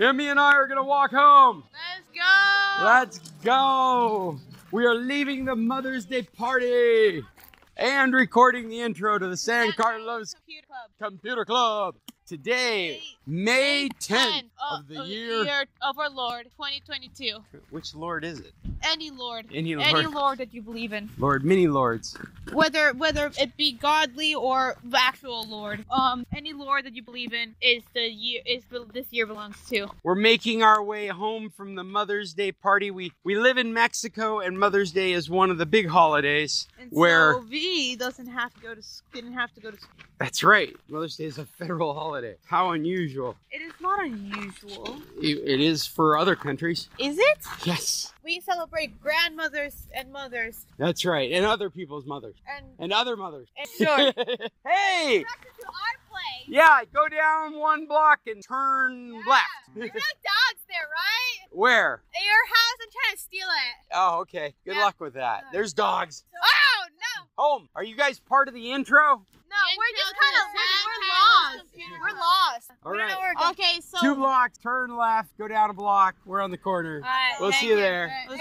Emmy and I are gonna walk home. Let's go. Let's go. We are leaving the Mother's Day party and recording the intro to the San Carlos Computer Club. Computer Club. Today, May 10th of the year. of our Lord 2022. Which Lord is it? Any Lord. Any Any Lord. Lord that you believe in. Lord, many lords. Whether whether it be godly or the actual Lord. Um any Lord that you believe in is the year is the, this year belongs to. We're making our way home from the Mother's Day party. We we live in Mexico, and Mother's Day is one of the big holidays. And Where- so V doesn't have to go to didn't have to go to school. That's right. Mother's Day is a federal holiday. How unusual. It is not unusual. It it is for other countries. Is it? Yes, We celebrate grandmothers and mothers that's right. And other people's mothers. and And other mothers. and sure. hey! to our place. Yeah, go down one block and turn left. There's no dogs there, right? Where? At your house, I'm trying to steal it. Oh, okay. Good Yeah. luck with that. There's dogs. Oh no! Home. Are you guys part of the intro? No, we're just kind of we're lost. We're lost. All We don't know right. where we're going. Okay, so Two blocks, turn left, go down a block. We're on the corner. Alright, We'll see you there. Bye.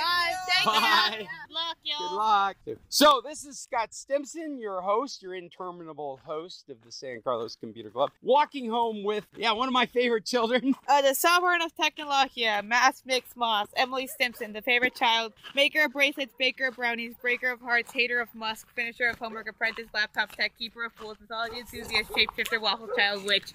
Thank Bye. you. Good luck, y'all. Good luck. So, this is Scott Stimson, your host, your interminable host of the San Carlos Computer Club, walking home with, yeah, one of my favorite children. Uh, the sovereign of Technologia, Mass Mix Moss, Emily Stimson, the favorite child, maker of bracelets, baker of brownies, breaker of hearts, hater of Musk, finisher of homework, apprentice, laptop tech, keeper of mythology enthusiast, shapeshifter, waffle child, witch.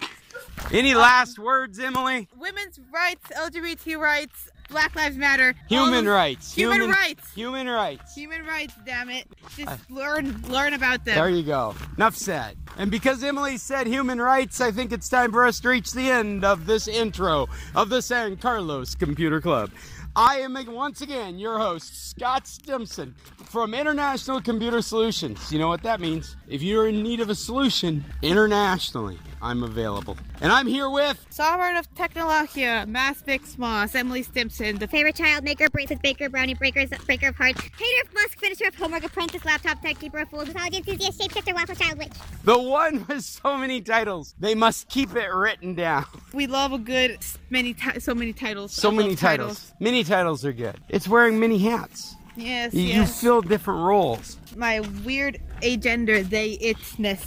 Any um, last words, Emily? Women's rights, LGBT rights, Black Lives Matter. Human rights. Human, rights. Human rights. Human rights, damn it. Just learn learn about them. There you go. Enough said. And because Emily said human rights, I think it's time for us to reach the end of this intro of the San Carlos Computer Club. I am once again your host, Scott Stimson from International Computer Solutions. You know what that means? If you're in need of a solution internationally, I'm available. And I'm here with Sovereign of Technologia, Mass Mix Moss, Emily Stimson, the Favorite child, maker, bracelet, baker, brownie, breakers, breaker of hearts, hater of musk, finisher of homework, apprentice, laptop tech, keeper of fools, mythology enthusiast, shapeshifter, waffle child, witch. the one with so many titles. They must keep it written down. We love a good many ti- so many titles. So I many love titles. Many titles are good. It's wearing many hats. Yes, You, you fill different roles. My weird agender, they itness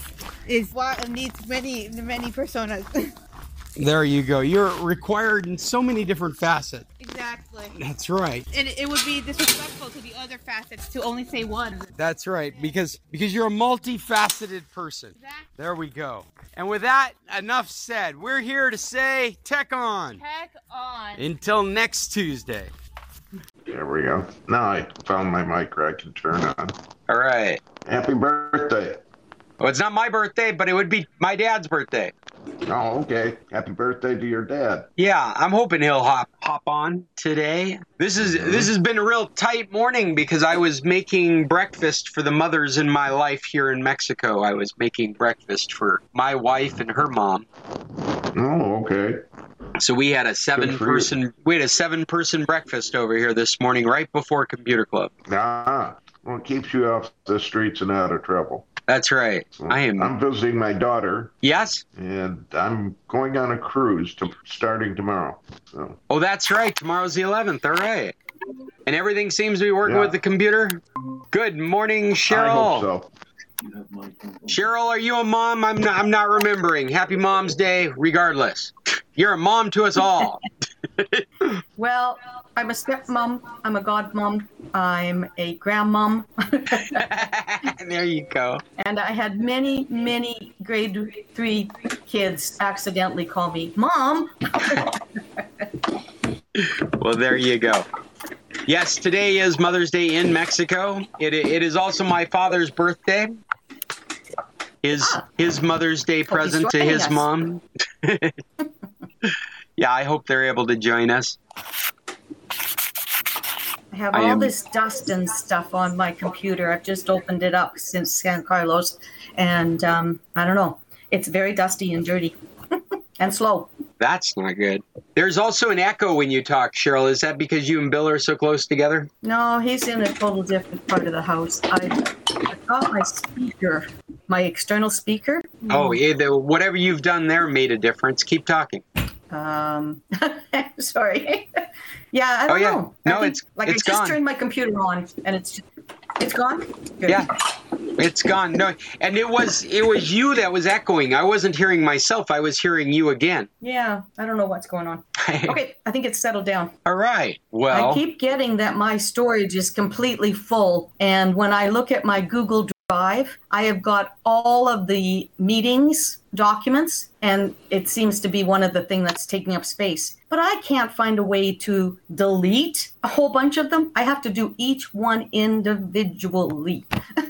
is what needs many many personas. There you go. You're required in so many different facets. exactly. That's right. And it would be disrespectful to the other facets to only say one. That's right. Because because you're a multifaceted person. Exactly. There we go. And with that, enough said. We're here to say tech on. Tech on. Until next Tuesday. There we go. Now I found my mic where I can turn on. All right. Happy birthday. Well, it's not my birthday, but it would be my dad's birthday. Oh, okay. Happy birthday to your dad. Yeah, I'm hoping he'll hop hop on today. This is this has been a real tight morning because I was making breakfast for the mothers in my life here in Mexico. I was making breakfast for my wife and her mom. Oh, okay. So we had a seven person we had a seven person breakfast over here this morning right before computer club. Ah, well, it keeps you off the streets and out of trouble. That's right. I am I'm visiting my daughter, Yes? and I'm going on a cruise to starting tomorrow. So Oh, that's right. Tomorrow's the 11th. All right. And everything seems to be working Yeah. with the computer? Good morning, Cheryl. I hope so. Cheryl, are you a mom? I'm not, I'm not remembering. Happy Mom's Day, regardless. You're a mom to us all. Well, I'm a stepmom. I'm a godmom. I'm a grandmom. there you go. and I had many, many grade three kids accidentally call me mom. Well, there you go. Yes, today is Mother's Day in Mexico. It, it is also my father's birthday. His his Mother's Day present to his us. mom. yeah, I hope they're able to join us. I have I all am- this dust and stuff on my computer. I've just opened it up since San Carlos, and um, I don't know. It's very dusty and dirty and slow. That's not good. There's also an echo when you talk, Cheryl. Is that because you and Bill are so close together? No, he's in a total different part of the house. I, I got my speaker, my external speaker. Oh, yeah, the, whatever you've done there made a difference. Keep talking. Um, sorry. yeah, I Oh, don't yeah. know. I No, think- it's- like it's I just gone. turned my computer on and it's it's gone. Good. Yeah. It's gone. No, and it was it was you that was echoing. I wasn't hearing myself. I was hearing you again. Yeah, I don't know what's going on. Okay, I think it's settled down. All right. Well, I keep getting that my storage is completely full. And when I look at my Google Drive, I have got all of the meetings documents, and it seems to be one of the things that's taking up space. But I can't find a way to delete a whole bunch of them. I have to do each one individually.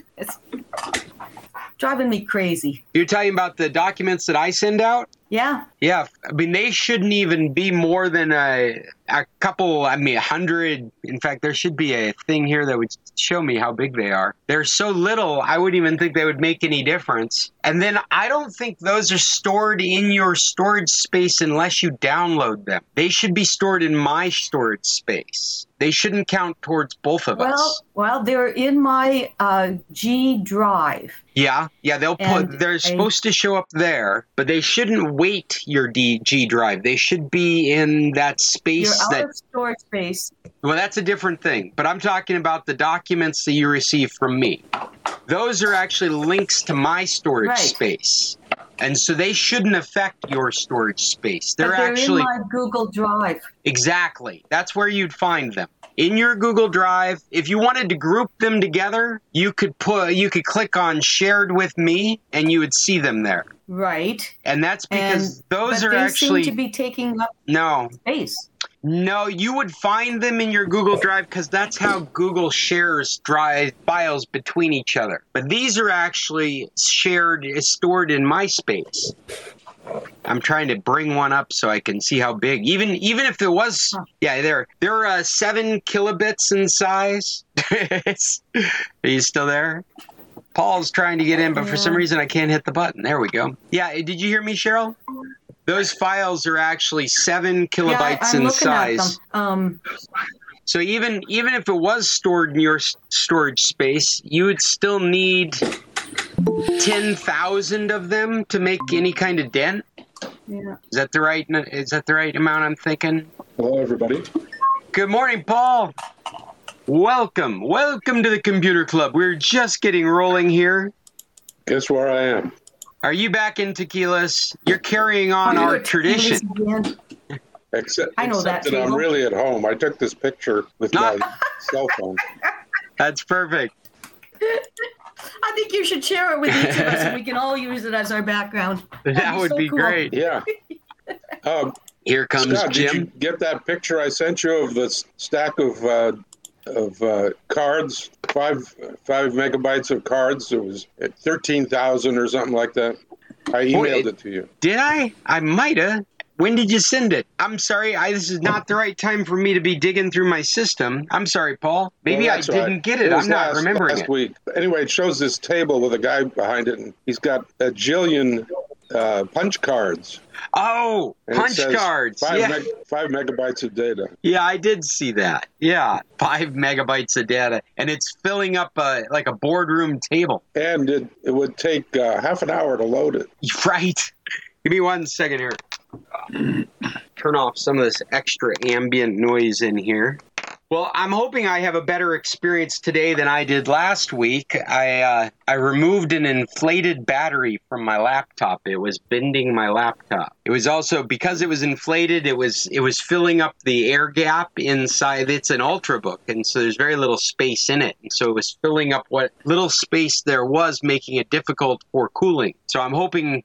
driving me crazy. you're talking about the documents that I send out. Yeah, Yeah, I mean they shouldn't even be more than a a couple. I mean, a hundred. In fact, there should be a thing here that would show me how big they are. They're so little, I wouldn't even think they would make any difference. And then I don't think those are stored in your storage space unless you download them. They should be stored in my storage space. They shouldn't count towards both of well, us. well, they're in my uh, G Drive. Yeah, yeah, they'll put. They're I- supposed to show up there, but they shouldn't weight your DG drive. They should be in that space You're that. storage space. Well, that's a different thing. But I'm talking about the documents that you receive from me. Those are actually links to my storage Right. space, and so they shouldn't affect your storage space. They're, they're actually in my Google Drive. Exactly. That's where you'd find them. In your Google Drive, if you wanted to group them together, you could put you could click on shared with me and you would see them there. Right. And that's because And those are they actually seem to be taking up no. space. No, you would find them in your Google Drive because that's how Google shares drive files between each other. But these are actually shared, stored in MySpace. I'm trying to bring one up so I can see how big. Even even if it was, yeah, they're they're uh, seven kilobits in size. Are you still there? Paul's trying to get in, but for some reason I can't hit the button. There we go. Yeah, did you hear me, Cheryl? Those files are actually seven kilobytes yeah, I, I'm in looking size. at them. Um, So even even if it was stored in your storage space, you would still need ten thousand of them to make any kind of dent. yeah. Is that the right? Is that the right amount? I'm thinking. Hello, everybody. Good morning, Paul. Welcome, welcome to the Computer Club. We're just getting rolling here. Guess where I am? Are you back in Tequilas? You're carrying on our tradition. Except, I know except that I'm really at home. I took this picture with my cell phone. That's perfect. I think you should share it with each of us, and we can all use it as our background. That That'd would so be cool. great. Yeah. Um, Here comes Scott, did you Jim. get that picture I sent you of the stack of uh, of uh, cards? Five five megabytes of cards. It was thirteen thousand or something like that. I emailed it- it to you. Did I? I might have. When did you send it? I'm sorry. I, this is not the right time for me to be digging through my system. I'm sorry, Paul. Maybe Well, I didn't right. get it. was I'm not last, remembering last it. week. Anyway, it shows this table with a guy behind it, and he's got a jillion uh, punch cards. Oh, And punch cards. Five, Yeah. meg- five megabytes of data. yeah, I did see that. Yeah, five megabytes of data, and it's filling up a, like a boardroom table. And it, it would take uh, half an hour to load it. Right. Give me one second here. Turn off some of this extra ambient noise in here. Well, I'm hoping I have a better experience today than I did last week. I uh, I removed an inflated battery from my laptop. It was bending my laptop. It was also because it was inflated. It was it was filling up the air gap inside. It's an ultrabook, and so there's very little space in it, and so it was filling up what little space there was, making it difficult for cooling. So I'm hoping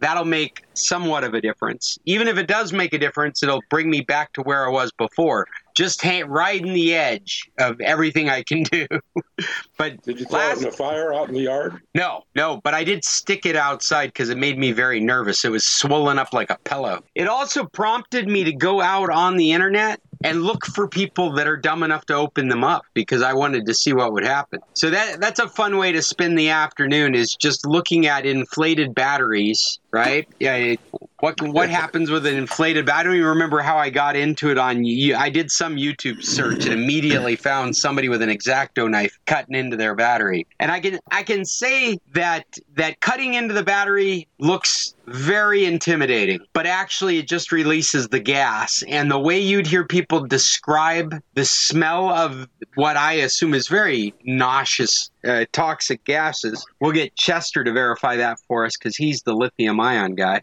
that'll make somewhat of a difference. Even if it does make a difference, it'll bring me back to where I was before. Just ha- riding the edge of everything I can do. but Did you throw last it in a fire out in the yard? no, no, but I did stick it outside because it made me very nervous. It was swollen up like a pillow. It also prompted me to go out on the internet and look for people that are dumb enough to open them up because I wanted to see what would happen. So that that's a fun way to spend the afternoon is just looking at inflated batteries right? Yeah. It, what what happens with an inflated? I don't even remember how I got into it on. I did some YouTube search and immediately found somebody with an exacto knife cutting into their battery. And I can I can say that that cutting into the battery looks very intimidating, but actually it just releases the gas. And the way you'd hear people describe the smell of what I assume is very nauseous uh, toxic gases, we'll get Chester to verify that for us because he's the lithium ion guy.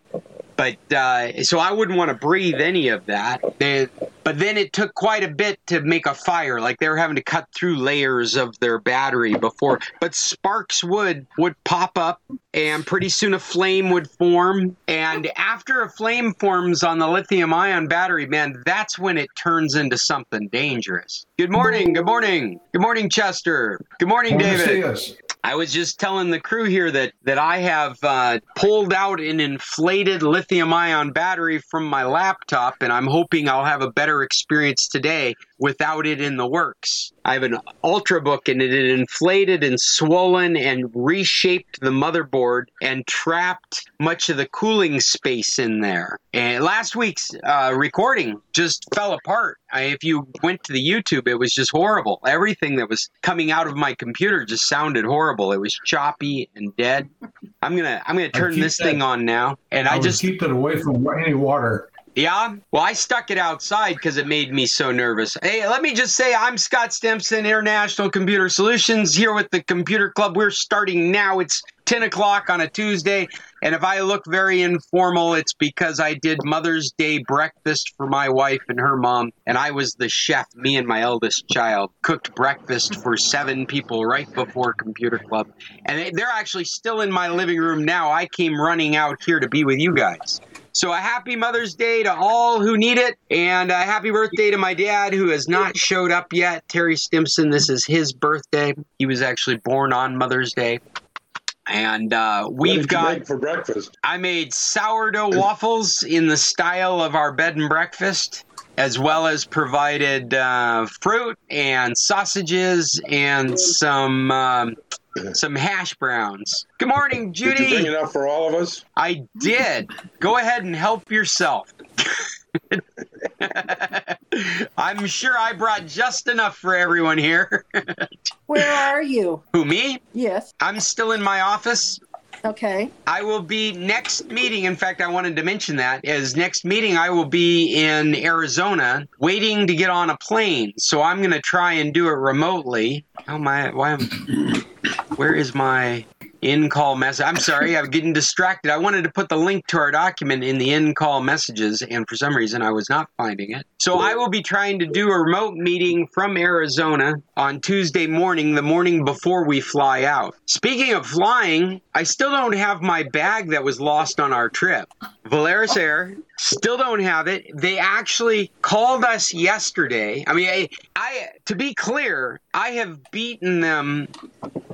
But uh, so I wouldn't want to breathe any of that. They, but then it took quite a bit to make a fire. Like they were having to cut through layers of their battery before. But sparks would would pop up, and pretty soon a flame would form. And after a flame forms on the lithium ion battery, man, that's when it turns into something dangerous. Good morning. Good morning. Good morning, Chester. Good morning, David. I was just telling the crew here that that I have uh, pulled out an inflated lithium-ion battery from my laptop, and I'm hoping I'll have a better experience today without it in the works. I have an Ultrabook, and it had inflated and swollen and reshaped the motherboard and trapped much of the cooling space in there. And last week's uh, recording just fell apart. I, if you went to the YouTube, it was just horrible. Everything that was coming out of my computer just sounded horrible. It was choppy and dead. I'm gonna I'm gonna turn this that- thing on now, and I, would just keep it away from any water. Yeah. Well, I stuck it outside because it made me so nervous. Hey, let me just say I'm Scott Stimson, International Computer Solutions, here with the Computer Club. We're starting now. It's 10 o'clock on a Tuesday. And if I look very informal, it's because I did Mother's Day breakfast for my wife and her mom. And I was the chef, me and my eldest child, cooked breakfast for seven people right before Computer Club. And they- they're actually still in my living room now. I came running out here to be with you guys. So a happy Mother's Day to all who need it, and a happy birthday to my dad who has not showed up yet, Terry Stimson. This is his birthday. He was actually born on Mother's Day. And uh, What we've did you got, make for breakfast. I made sourdough waffles in the style of our bed and breakfast, as well as provided uh, fruit and sausages and some um, some hash browns. Good morning, Judy. Did you bring Judy. enough for all of us? I did. Go ahead and help yourself. I'm sure I brought just enough for everyone here. Where are you? Who, me? Yes. I'm still in my office. Okay. I will be next meeting. In fact, I wanted to mention that as next meeting, I will be in Arizona waiting to get on a plane. So I'm going to try and do it remotely. Oh, How am I? Why am? Where is my in call message? I'm sorry, I'm getting distracted. I wanted to put the link to our document in the in call messages, and for some reason, I was not finding it. So I will be trying to do a remote meeting from Arizona on Tuesday morning, the morning before we fly out. Speaking of flying, I still don't have my bag that was lost on our trip. Volaris Air still don't have it. They actually called us yesterday. I mean, I, I to be clear, I have beaten them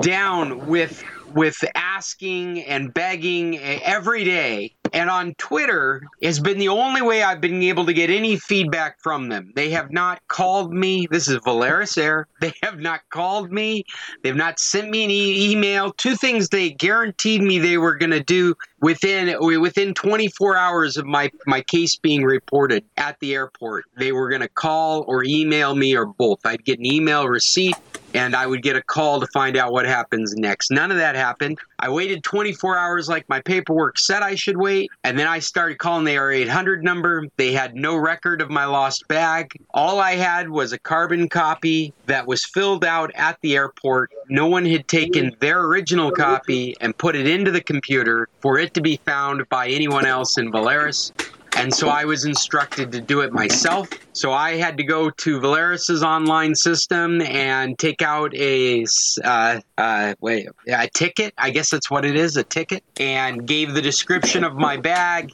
down with with asking and begging every day. And on Twitter has been the only way I've been able to get any feedback from them. They have not called me. This is Volaris Air. They have not called me. They've not sent me an e- email. Two things they guaranteed me they were going to do within within 24 hours of my my case being reported at the airport. They were going to call or email me or both. I'd get an email receipt and I would get a call to find out what happens next. None of that happened. I waited 24 hours like my paperwork said I should wait, and then I started calling the R800 number. They had no record of my lost bag. All I had was a carbon copy that was filled out at the airport. No one had taken their original copy and put it into the computer for it to be found by anyone else in Volaris. And so I was instructed to do it myself. So I had to go to Volaris's online system and take out a uh, uh, wait a ticket. I guess that's what it is, a ticket, and gave the description of my bag.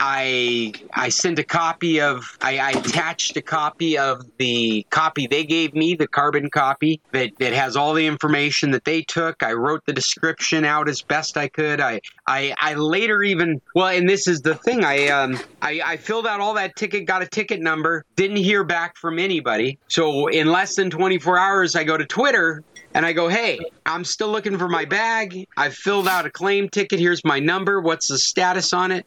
I I sent a copy of I, I attached a copy of the copy they gave me, the carbon copy that, that has all the information that they took. I wrote the description out as best I could. I I, I later even well, and this is the thing. I um I, I filled out all that ticket, got a ticket number, didn't hear back from anybody. So in less than 24 hours, I go to Twitter and I go, "Hey, I'm still looking for my bag. I've filled out a claim ticket. Here's my number. What's the status on it?"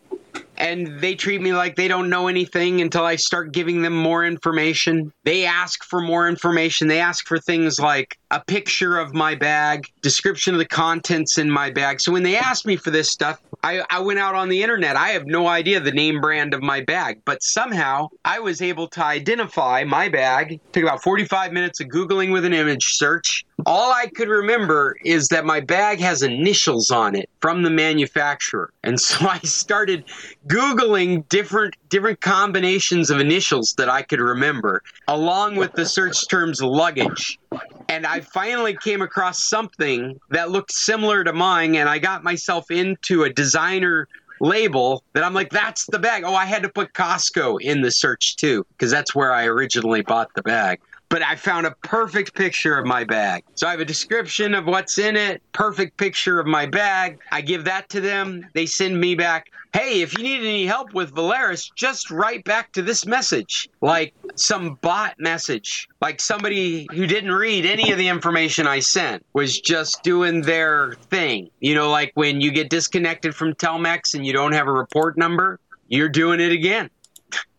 And they treat me like they don't know anything until I start giving them more information. They ask for more information. They ask for things like a picture of my bag, description of the contents in my bag. So when they asked me for this stuff, I, I went out on the internet. I have no idea the name brand of my bag, but somehow I was able to identify my bag. took about 45 minutes of Googling with an image search. All I could remember is that my bag has initials on it from the manufacturer. And so I started Googling different different combinations of initials that I could remember, along with the search terms luggage. And I finally came across something that looked similar to mine, and I got myself into a designer label that I'm like, that's the bag. Oh, I had to put Costco in the search too, because that's where I originally bought the bag but I found a perfect picture of my bag. So I have a description of what's in it, perfect picture of my bag. I give that to them. They send me back, hey, if you need any help with Volaris, just write back to this message. Like some bot message. Like somebody who didn't read any of the information I sent was just doing their thing. You know, like when you get disconnected from Telmex and you don't have a report number, you're doing it again.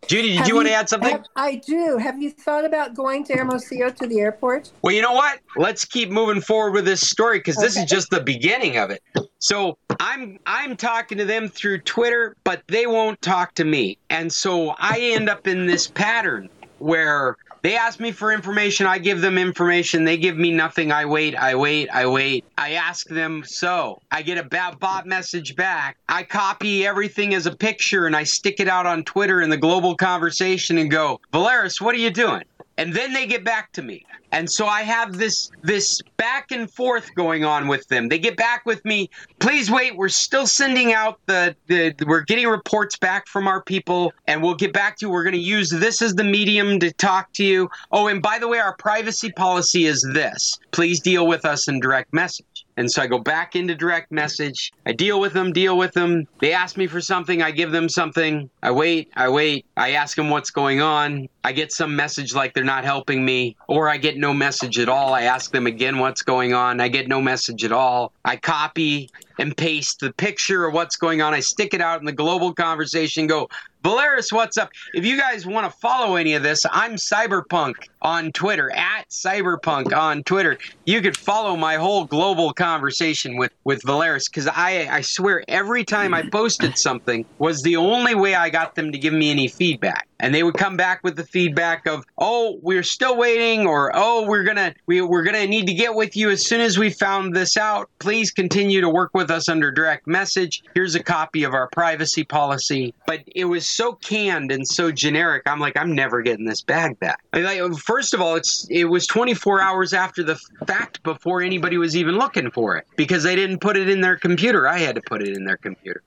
Judy, did Have you, want to add something? have- I do. Have you thought about going to Hermosillo to the airport? Well, you know what? Let's keep moving forward with this story because this is just the beginning of it. So I'm I'm talking to them through Twitter, but they won't talk to me, and so I end up in this pattern where they ask me for information, I give them information, they give me nothing. I wait, I wait, I wait. I ask them so. I get a bot message back. I copy everything as a picture and I stick it out on Twitter in the global conversation and go, Volaris, what are you doing? And then they get back to me. And so i have this this back and forth going on with them. They get back with me. Please wait. We're still sending out the, the we're getting reports back from our people and we'll get back to you. We're going to use this as the medium to talk to you. Oh and by the way our privacy policy is this. Please deal with us in direct message and so I go back into direct message. I deal with them, deal with them. They ask me for something. I give them something. I wait, I wait. I ask them what's going on. I get some message like they're not helping me, or I get no message at all. I ask them again what's going on. I get no message at all. I copy and paste the picture of what's going on. I stick it out in the global conversation, go, Volaris, what's up? If you guys want to follow any of this, I'm Cyberpunk on Twitter, at Cyberpunk on Twitter. You could follow my whole global conversation with, with Volaris because I, I swear every time I posted something was the only way I got them to give me any feedback. And they would come back with the feedback of, "Oh, we're still waiting," or "Oh, we're gonna we, we're gonna need to get with you as soon as we found this out. Please continue to work with us under direct message. Here's a copy of our privacy policy." But it was so canned and so generic. I'm like, I'm never getting this bag back. I Like, first of all, it's it was 24 hours after the fact before anybody was even looking for it because they didn't put it in their computer. I had to put it in their computer.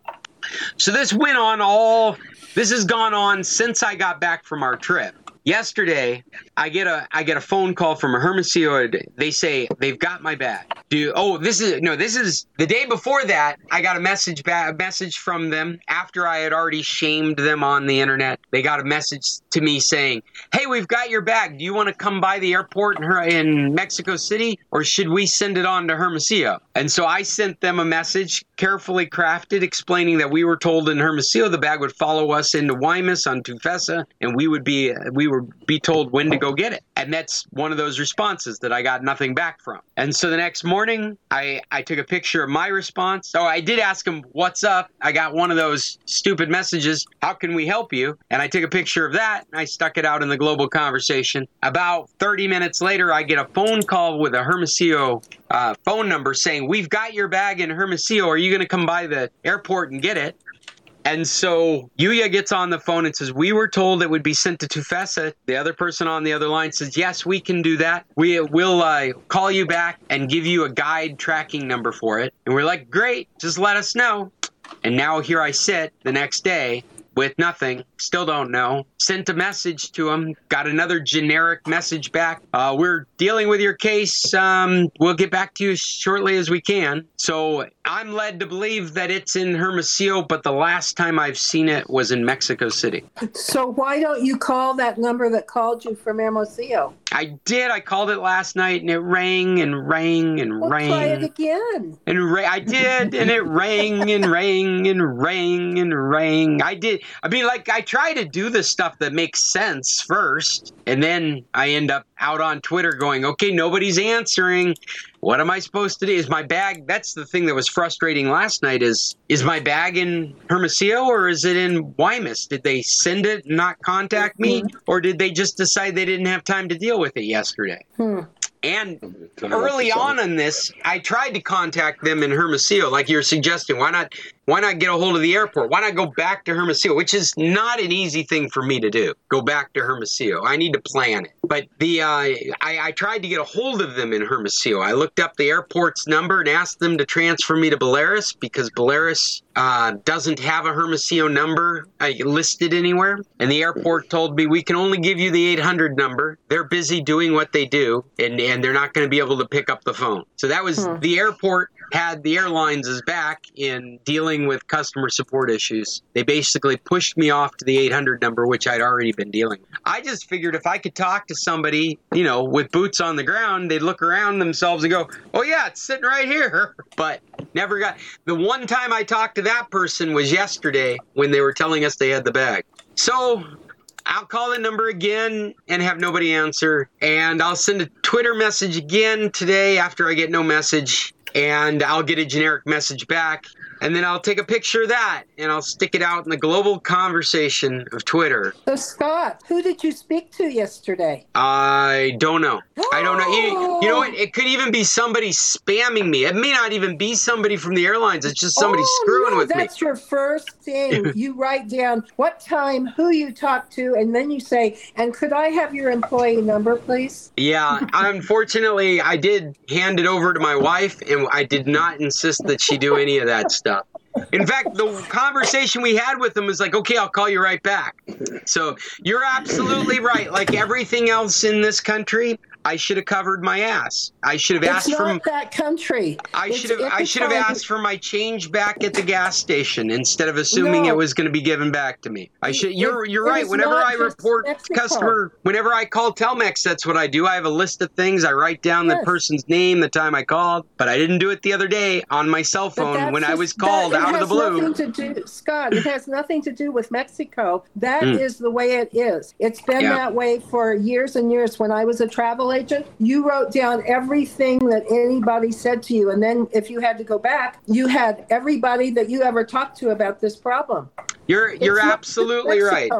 So this went on all this has gone on since I got back from our trip. Yesterday, I get a I get a phone call from a Hermosillo. They say they've got my bag. Do oh this is no this is the day before that. I got a message back message from them after I had already shamed them on the internet. They got a message to me saying, "Hey, we've got your bag. Do you want to come by the airport in in Mexico City, or should we send it on to Hermosillo?" And so I sent them a message carefully crafted explaining that we were told in Hermosillo the bag would follow us into Guaymas on Tufesa, and we would be we would be told when to go get it. And that's one of those responses that I got nothing back from. And so the next morning, I I took a picture of my response. Oh, I did ask him what's up. I got one of those stupid messages. How can we help you? And I took a picture of that and I stuck it out in the global conversation. About 30 minutes later, I get a phone call with a Hermosillo uh, phone number saying, "We've got your bag in Hermosillo. Are you going to come by the airport and get it?" And so Yuya gets on the phone and says, "We were told it would be sent to Tufesa." The other person on the other line says, "Yes, we can do that. We will uh, call you back and give you a guide tracking number for it." And we're like, "Great, just let us know." And now here I sit the next day with nothing, Still don't know. Sent a message to him. Got another generic message back. Uh, we're dealing with your case. Um, we'll get back to you as shortly as we can. So I'm led to believe that it's in Hermosillo, but the last time I've seen it was in Mexico City. So why don't you call that number that called you from Hermosillo? I did. I called it last night, and it rang and rang and Well, rang. try it again. And ra- I did, and it rang and rang and rang and rang. I did. I mean, like I try to do the stuff that makes sense first, and then I end up out on Twitter going, "Okay, nobody's answering. What am I supposed to do? Is my bag? That's the thing that was frustrating last night. Is is my bag in Hermosillo or is it in Guaymas? Did they send it, and not contact me, or did they just decide they didn't have time to deal with it yesterday? Hmm. And early on in this, I tried to contact them in Hermosillo, like you're suggesting. Why not? Why not get a hold of the airport? Why not go back to Hermosillo? Which is not an easy thing for me to do. Go back to Hermosillo. I need to plan it. But the uh, I, I tried to get a hold of them in Hermosillo. I looked up the airport's number and asked them to transfer me to Volaris because Volaris uh, doesn't have a Hermosillo number uh, listed anywhere. And the airport told me we can only give you the 800 number. They're busy doing what they do, and and they're not going to be able to pick up the phone. So that was Hmm. the airport had the airlines' back in dealing with customer support issues. They basically pushed me off to the 800 number, which I'd already been dealing. I just figured if I could talk to somebody, you know, with boots on the ground, they'd look around themselves and go, oh, yeah, it's sitting right here. But never got. The one time I talked to that person was yesterday when they were telling us they had the bag. So I'll call the number again and have nobody answer. And I'll send a Twitter message again today after I get no message. And I'll get a generic message back. And then I'll take a picture of that and I'll stick it out in the global conversation of Twitter. So, Scott, who did you speak to yesterday? I don't know. I don't know. You, you know what? Oh! It could even be somebody spamming me. It may not even be somebody from the airlines. It's just somebody oh, screwing no, with me. that's your first thing. you write down what time, who you talked to, and then you say, and could I have your employee number, please? Yeah, unfortunately, I did hand it over to my wife, and I did not insist that she do any of that stuff. In fact, the conversation we had with them was like, okay, I'll call you right back. So you're absolutely right. Like everything else in this country, I should have covered my ass. I should have asked for. that country. I should have. I should have asked for my change back at the gas station instead of assuming No. it was going to be given back to me. I should. You're. You're it right. is Whenever I report customer, whenever I call Telmex, that's what I do. I have a list of things. I write down the person's name, the time I called, but I didn't do it the other day on my cell phone when I was called that- out of the blue. Nothing to do, Scott, it has nothing to do with Mexico. That is Hmm. the way it is. It's been Yeah. that way for years and years. When I was a travel agent, you wrote down everything that anybody said to you. And then if you had to go back, you had everybody that you ever talked to about this problem. You're. You're absolutely right.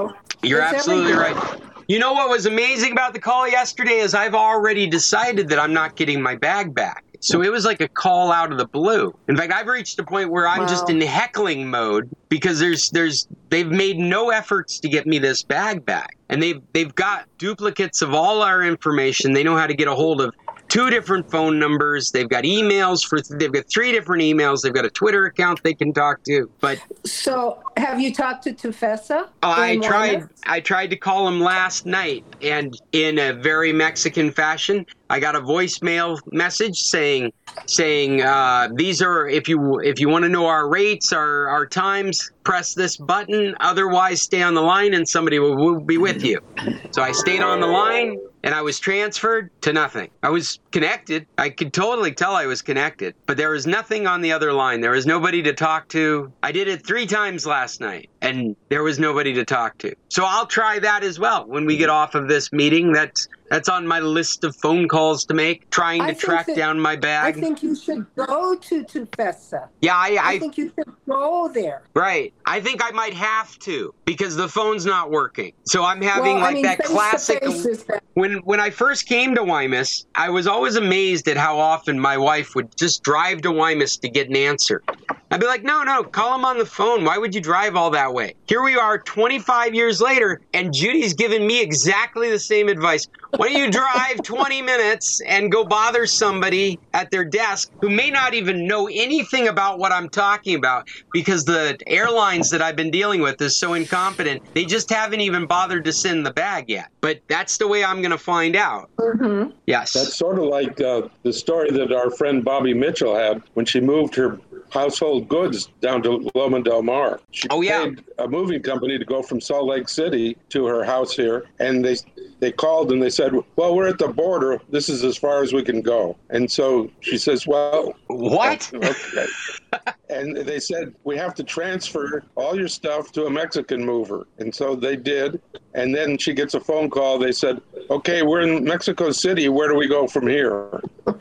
You're It's absolutely everywhere. right. You know what was amazing about the call yesterday is I've already decided that I'm not getting my bag back. So it was like a call out of the blue. In fact, I've reached a point where I'm just in heckling mode because there's there's they've made no efforts to get me this bag back. And they've they've got duplicates of all our information. They know how to get a hold of two different phone numbers. They've got emails for they've got three different emails. They've got a Twitter account they can talk to. But So have you talked to Tufesa? I tried. I tried to call him last night, and in a very Mexican fashion, I got a voicemail message saying, saying uh, these are if you if you want to know our rates, our our times, press this button. Otherwise, stay on the line, and somebody will, will be with you. So I stayed on the line. And I was transferred to nothing. I was connected. I could totally tell I was connected, but there was nothing on the other line. There was nobody to talk to. I did it three times last night, and there was nobody to talk to. So I'll try that as well when we get mm-hmm. off of this meeting. That's that's on my list of phone calls to make, trying I to track that- down my bag. I think you should go to Tufesa. yeah, I, I I think you should go there. right. I think I might have to because the phone's not working. So I'm having well, like mean, that classic. face is better. when when I first came to Guaymas, I was always amazed at how often my wife would just drive to Guaymas to get an answer. I'd be like, no, no, call him on the phone. Why would you drive all that way? Here we are 25 years later, and Judy's giving me exactly the same advice. Why don't you drive 20 minutes and go bother somebody at their desk who may not even know anything about what I'm talking about because the airlines that I've been dealing with is so incompetent. They just haven't even bothered to send the bag yet. But that's the way I'm going to find out. Mm-hmm. Yes. That's sort of like uh, the story that our friend Bobby Mitchell had when she moved her household goods down to Loma Del Mar. She Oh, yeah. paid a moving company to go from Salt Lake City to her house here, and they they called and they said, "Well, we're at the border. This is as far as we can go." And so she says, "Well, what?" okay. and they said, "We have to transfer all your stuff to a Mexican mover." And so they did. And then she gets a phone call. They said, "Okay, we're in Mexico City. Where do we go from here?"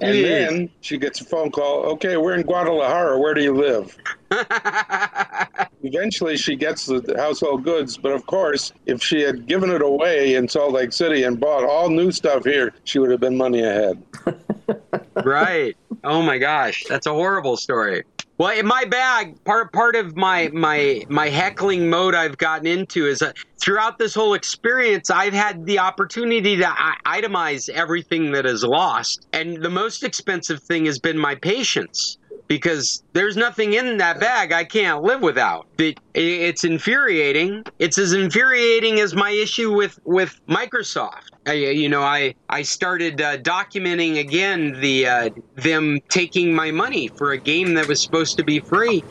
And then she gets a phone call. Okay, we're in Guadalajara. Where do you live? Eventually, she gets the household goods, but of course, if she had given it away in Salt Lake City and bought all new stuff here, she would have been money ahead. right. Oh my gosh, that's a horrible story. Well, in my bag, part part of my my my heckling mode I've gotten into is that throughout this whole experience, I've had the opportunity to itemize everything that is lost, and the most expensive thing has been my patience because there's nothing in that bag I can't live without. It, it's infuriating. It's as infuriating as my issue with with Microsoft. I, you know, I I started uh, documenting again the uh, them taking my money for a game that was supposed to be free.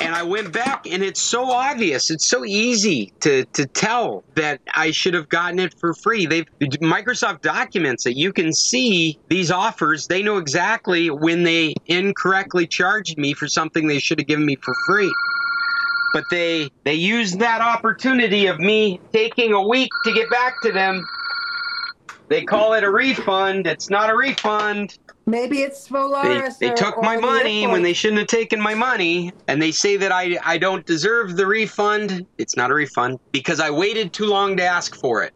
And I went back, and it's so obvious. It's so easy to, to tell that I should have gotten it for free. They've Microsoft documents it. You can see these offers. They know exactly when they incorrectly charged me for something they should have given me for free. But they they used that opportunity of me taking a week to get back to them. They call it a refund. It's not a refund. Maybe it's They, Volaris. they or- took or my money when they shouldn't have taken my money, and they say that I I don't deserve the refund. It's not a refund because I waited too long to ask for it.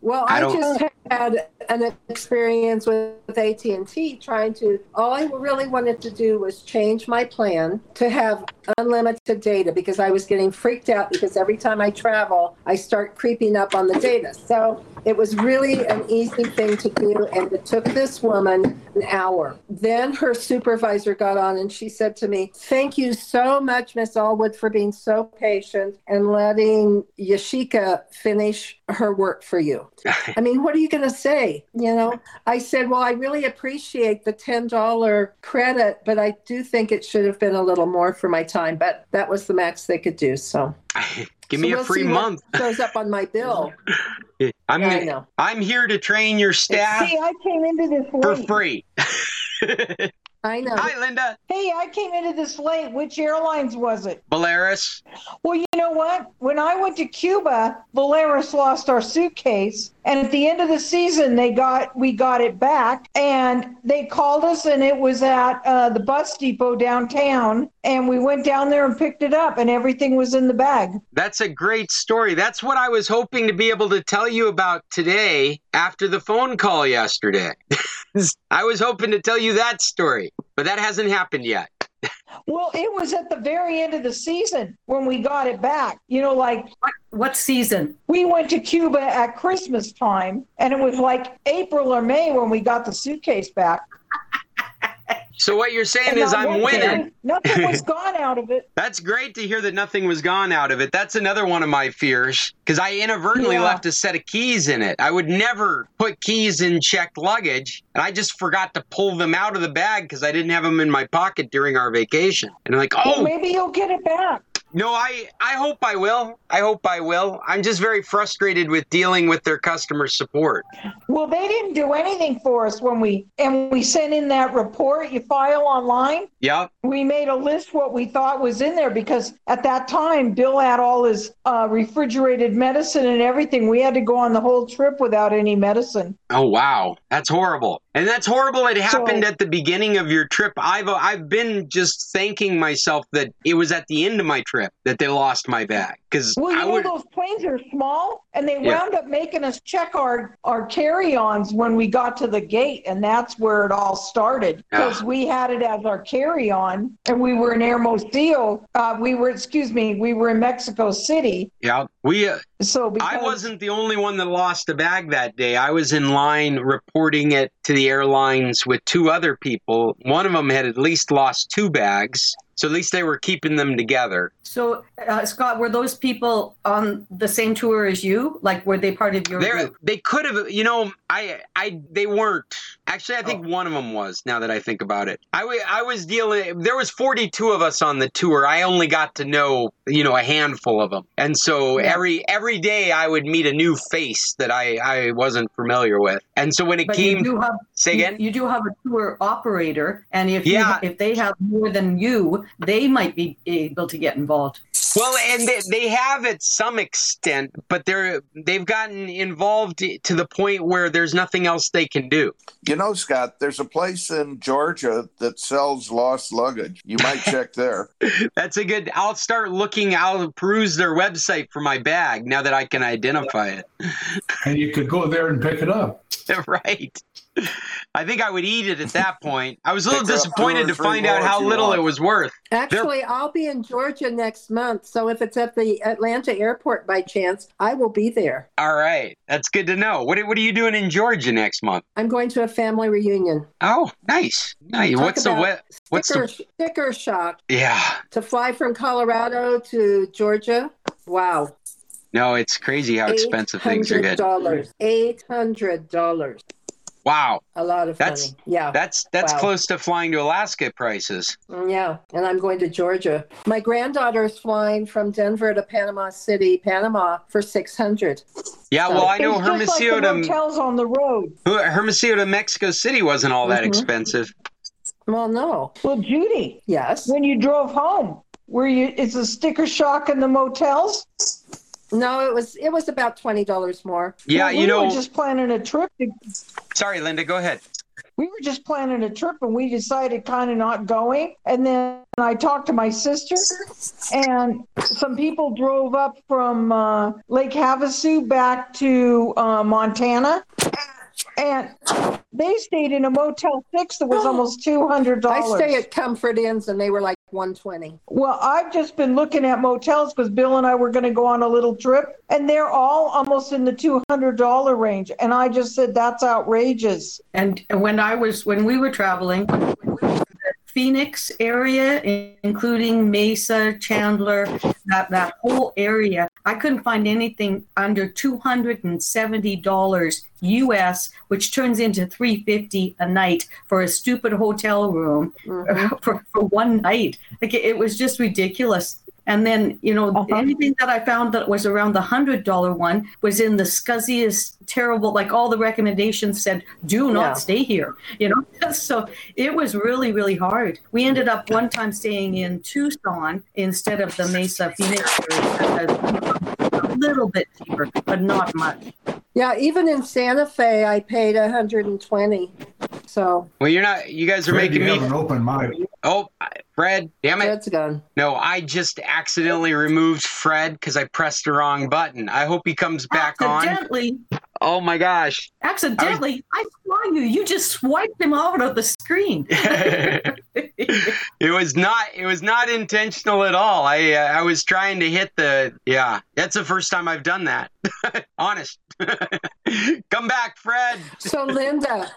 Well, I I, just had an experience with, with AT and T trying to. All I really wanted to do was change my plan to have unlimited data because I was getting freaked out because every time I travel, I start creeping up on the data. So it was really an easy thing to do, and it took this woman an hour. Then her supervisor got on and she said to me, "Thank you so much, Miss Allwood, for being so patient and letting Yashika finish her work for you." I mean, what are you going to say? You know, I said, well, I really appreciate the $10 credit, but I do think it should have been a little more for my time. But that was the max they could do. So Give So me a we'll free see what month. shows up on my bill. I'm Yeah, I know. I'm here to train your staff See, I came into this for late. free. I know. Hi, Linda. Hey, I came into this late. Which airlines was it? Volaris. Well, you know what? When I went to Cuba, Volaris lost our suitcase, and at the end of the season, they got we got it back, and they called us, and it was at uh, the bus depot downtown, and we went down there and picked it up, and everything was in the bag. That's a great story. That's what I was hoping to be able to tell you about today after the phone call yesterday. I was hoping to tell you that story, but that hasn't happened yet. Well, it was at the very end of the season when we got it back. You know, like What season? we went to Cuba at Christmas time, and it was like April or May when we got the suitcase back. So what you're saying And is I'm winning. thing- Nothing was gone out of it. That's great to hear that nothing was gone out of it. That's another one of my fears because I inadvertently Yeah. left a set of keys in it. I would never put keys in checked luggage, and I just forgot to pull them out of the bag because I didn't have them in my pocket during our vacation. And I'm like, Well, oh, maybe you'll get it back. No, I, I hope I will. I hope I will. I'm just very frustrated with dealing with their customer support. Well, they didn't do anything for us when we and we sent in that report you file online. Yep. We made a list what we thought was in there because at that time Bill had all his uh, refrigerated medicine and everything. We had to go on the whole trip without any medicine. Oh wow, that's horrible. And that's horrible. It happened So- at the beginning of your trip. I've I've been just thanking myself that it was at the end of my trip that they lost my bag because Well, you I know would. those planes are small, and they Yeah. wound up making us check our our carry-ons when we got to the gate, and that's where it all started because Ah. we had it as our carry-on, and we were in Hermosillo. Uh, we were, excuse me, we were in Mexico City. Yeah. We uh, So because, I wasn't the only one that lost a bag that day. I was in line reporting it to the airlines with two other people. One of them had at least lost two bags. So at least they were keeping them together. So, uh, Scott, were those people on the same tour as you? Like, were they part of your They group? they could have, you know, I I they weren't. Actually, I Oh. think one of them was. Now that I think about it, I I was dealing. There was 42 of us on the tour. I only got to know, you know, a handful of them, and so Yeah. Every every day I would meet a new face that I I wasn't familiar with. And so when it But came, you do have say you- again. You, do have a tour operator, and if Yeah. you, if they have more than you, they might be able to get involved. Well, and they, they have at some extent, but they're they've gotten involved to the point where there's nothing else they can do. You know, Scott, there's a place in Georgia that sells lost luggage. You might check there. That's a good. I'll start looking. I'll peruse their website for my bag now that I can identify it. And you could go there and pick it up. right. I think I would eat it at that point. I was a little disappointed to find out how little want. it was worth. Actually, I'll be in Georgia next month. So if it's at the Atlanta airport by chance, I will be there. All right, that's good to know. What What are you doing in Georgia next month? I'm going to a family reunion. Oh, nice. Nice. Talk What's the what? What's Sticker, the? sticker shock Yeah. to fly from Colorado to Georgia. Wow. No, it's crazy how expensive things are getting. Eight hundred dollars. Eight hundred dollars. Wow. A lot of That's- money. Yeah. That's that's Wow. close to flying to Alaska prices. Mm, Yeah, and I'm going to Georgia. My granddaughter is flying from Denver to Panama City, Panama for six hundred. Yeah, well, I know it's just like Hermosillo to motels on the road. Hermosillo to Mexico City wasn't all that Mhm. expensive. Well, no. Well, Judy, Yes. when you drove home, were you? Is the sticker shock in the motels? No, it was it was about twenty dollars more. Yeah, Well, you we know. were just planning a trip. To, Sorry, Linda, go ahead. we were just planning a trip, and we decided kind of not going. And then I talked to my sister, and some people drove up from uh, Lake Havasu back to uh, Montana. And they stayed in a Motel Six that was almost $200. I stay at Comfort Inns, and they were like one twenty. Well, I've just been looking at motels because Bill and I were going to go on a little trip, and they're all almost in the two hundred dollar range. And I just said that's outrageous. And when I was when we were traveling, the Phoenix area, including Mesa, Chandler, that that whole area, I couldn't find anything under two hundred and seventy dollars U.S., which turns into three fifty a night for a stupid hotel room for, for one night. Like it, was just ridiculous. And then, you know, Uh-huh. anything that I found that was around the hundred dollar one was in the scuzziest, terrible. Like all the recommendations said, "Do not Yeah. stay here." You know, so it was really, really hard. We ended up one time staying in Tucson instead of the Mesa Phoenix area because a little bit cheaper, but not much. Yeah, even in Santa Fe, I paid one hundred and twenty. So Well, you're not. You guys are Fred, making me. an open mind. Oh, Fred, damn it! that's gone. No, I just accidentally removed Fred because I pressed the wrong button. I hope he comes back on. accidentally, Oh my gosh! accidentally, I saw you. You just swiped him out of the screen. it was not. It was not intentional at all. I uh, I was trying to hit the. Yeah, that's the first time I've done that. Honest. Come back, Fred. So Linda,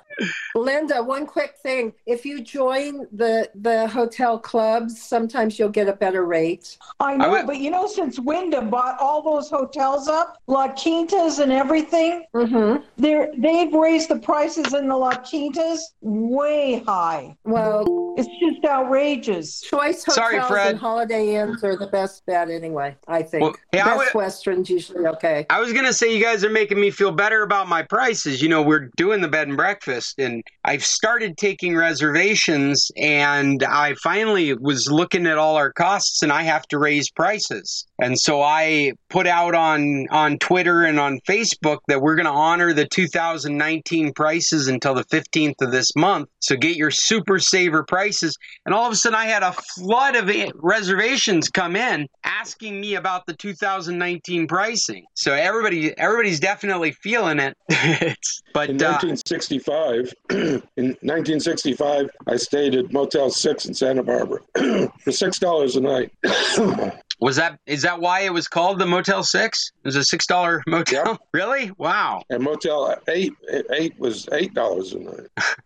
Linda, one quick thing. If you join the the hotel clubs, sometimes you'll get a better rate. I know, would- but you know, since Wyndham bought all those hotels up, La Quintas and everything, Mm-hmm. they're they've raised the prices in the La Quintas way high. Well, It's just outrageous. choice hotels Sorry, Fred. and Holiday Inns are the best bet anyway. I think. Well, hey, I best would- Western's usually okay. I was gonna say you guys are making me feel better about my prices. You know, we're doing the bed and breakfast, and I've started taking reservations, and I finally was looking at all our costs, and I have to raise prices. And so I put out on on Twitter and on Facebook that we're gonna honor the 2019 prices until the 15th of this month. So get your super saver prices. And all of a sudden, I had a flood of reservations come in asking me about the 2019 pricing. So everybody, everybody's definitely feeling it. But In uh, 1965, in 1965, I stayed at Motel Six in Santa Barbara for six dollars a night. Was that is that why it was called the Motel Six? It was a six dollar motel. Really? Wow. And Motel Eight eight was eight dollars a night.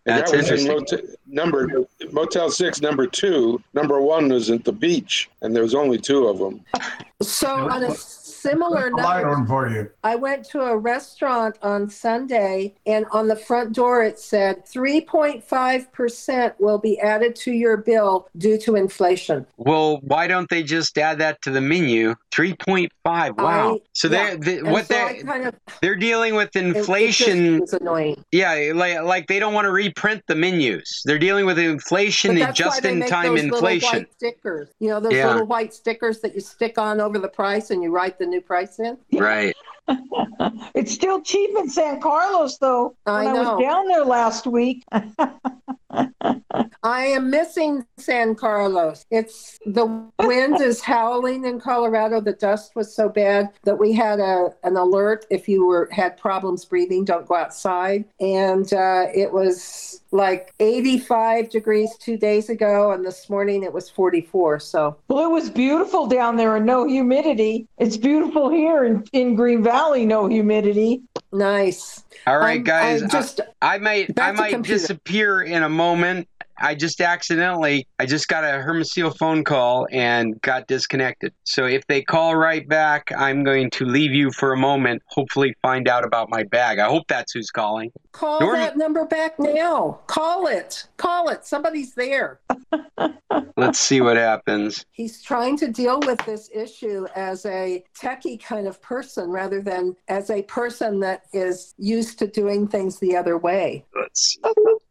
And That's that was interesting. motel, number Motel Six, number two. Number one was at the beach, and there was only two of them. So on a similar light note, on for you. I went to a restaurant on Sunday, and on the front door it said 3.5% will be added to your bill due to inflation. Well, why don't they just add that to the menu? Three point five. Wow. I- so yeah. they're they, And what so I they kind of they're dealing with it- it just inflation. was annoying. yeah, like like they don't want to reprint the menus. They're dealing with inflation and that's why just they in make time those little inflation. white stickers. You know those Yeah. little white stickers that you stick on over the price and you write the new price in. Right. It's still cheap in San Carlos, though. I when I know. was down there last week, I am missing San Carlos. It's the wind is howling in Colorado. The dust was so bad that we had a an alert if you were had problems breathing, don't go outside. And uh, it was like 85 degrees two days ago, and this morning it was 44. So well, it was beautiful down there and no humidity. It's beautiful here in, in Green Valley, no humidity. nice. All right, I'm- guys. I'm uh, just I, I might I might computer. disappear in a moment. I just accidentally I just got a Hermosil phone call and got disconnected. So if they call right back, I'm going to leave you for a moment. Hopefully, find out about my bag. I hope that's who's calling. call Norm- that number back now. Call it. Call it. Somebody's there. Let's see what happens. He's trying to deal with this issue as a techie kind of person rather than as a person that is used to doing things the other way. Let's see.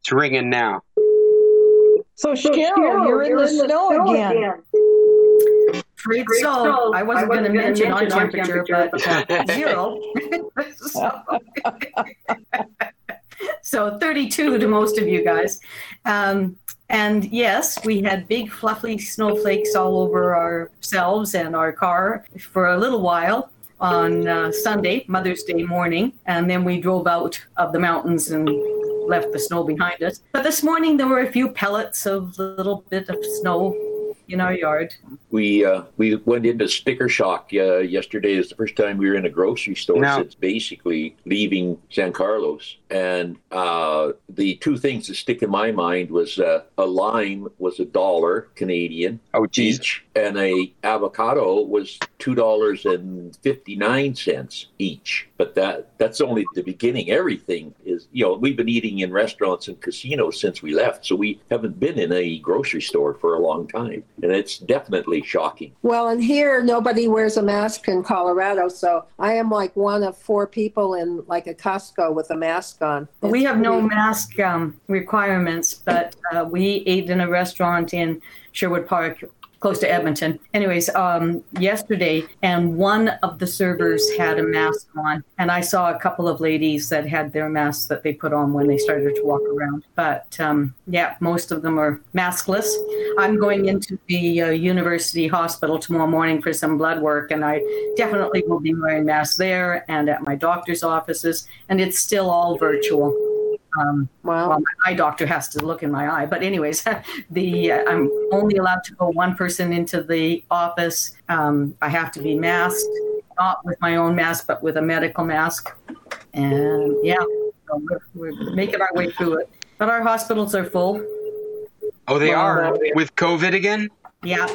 It's ringing now. So, Cheryl, you're, in the, snow, again. Afraid so. I wasn't going to mention our temperature, but uh, zero. so, so 32 to most of you guys. Um, and yes, we had big fluffy snowflakes all over ourselves and our car for a little while on uh, Sunday, Mother's Day morning. And then we drove out of the mountains and left the snow behind us. But this morning there were a few pellets of a little bit of snow in our yard. We uh, we went into sticker shock uh, yesterday. It's the first time we were in a grocery store Now- since basically leaving San Carlos. And uh, the two things that stick in my mind was uh, a lime was a dollar Canadian Oh, geez. each, and a avocado was two dollars and fifty nine cents each. But that that's only the beginning. Everything is you know we've been eating in restaurants and casinos since we left, so we haven't been in a grocery store for a long time, and it's definitely shocking. Well, and here nobody wears a mask in Colorado, so I am like one of four people in like a Costco with a mask on. We It's have no mask um, requirements, but uh, we ate in a restaurant in Sherwood Park, close to Edmonton. Anyways, um, yesterday, and one of the servers had a mask on, and I saw a couple of ladies that had their masks that they put on when they started to walk around. But um, yeah, most of them are maskless. I'm going into the uh, university hospital tomorrow morning for some blood work, and I definitely will be wearing masks there and at my doctor's offices, and it's still all virtual. Um, Wow. well, my eye doctor has to look in my eye, but anyways, the uh, I'm only allowed to go one person into the office. Um, I have to be masked, not with my own mask, but with a medical mask. And yeah, so we're, we're making our way through it. But our hospitals are full. Oh, they Well, are uh, with COVID again. Yeah,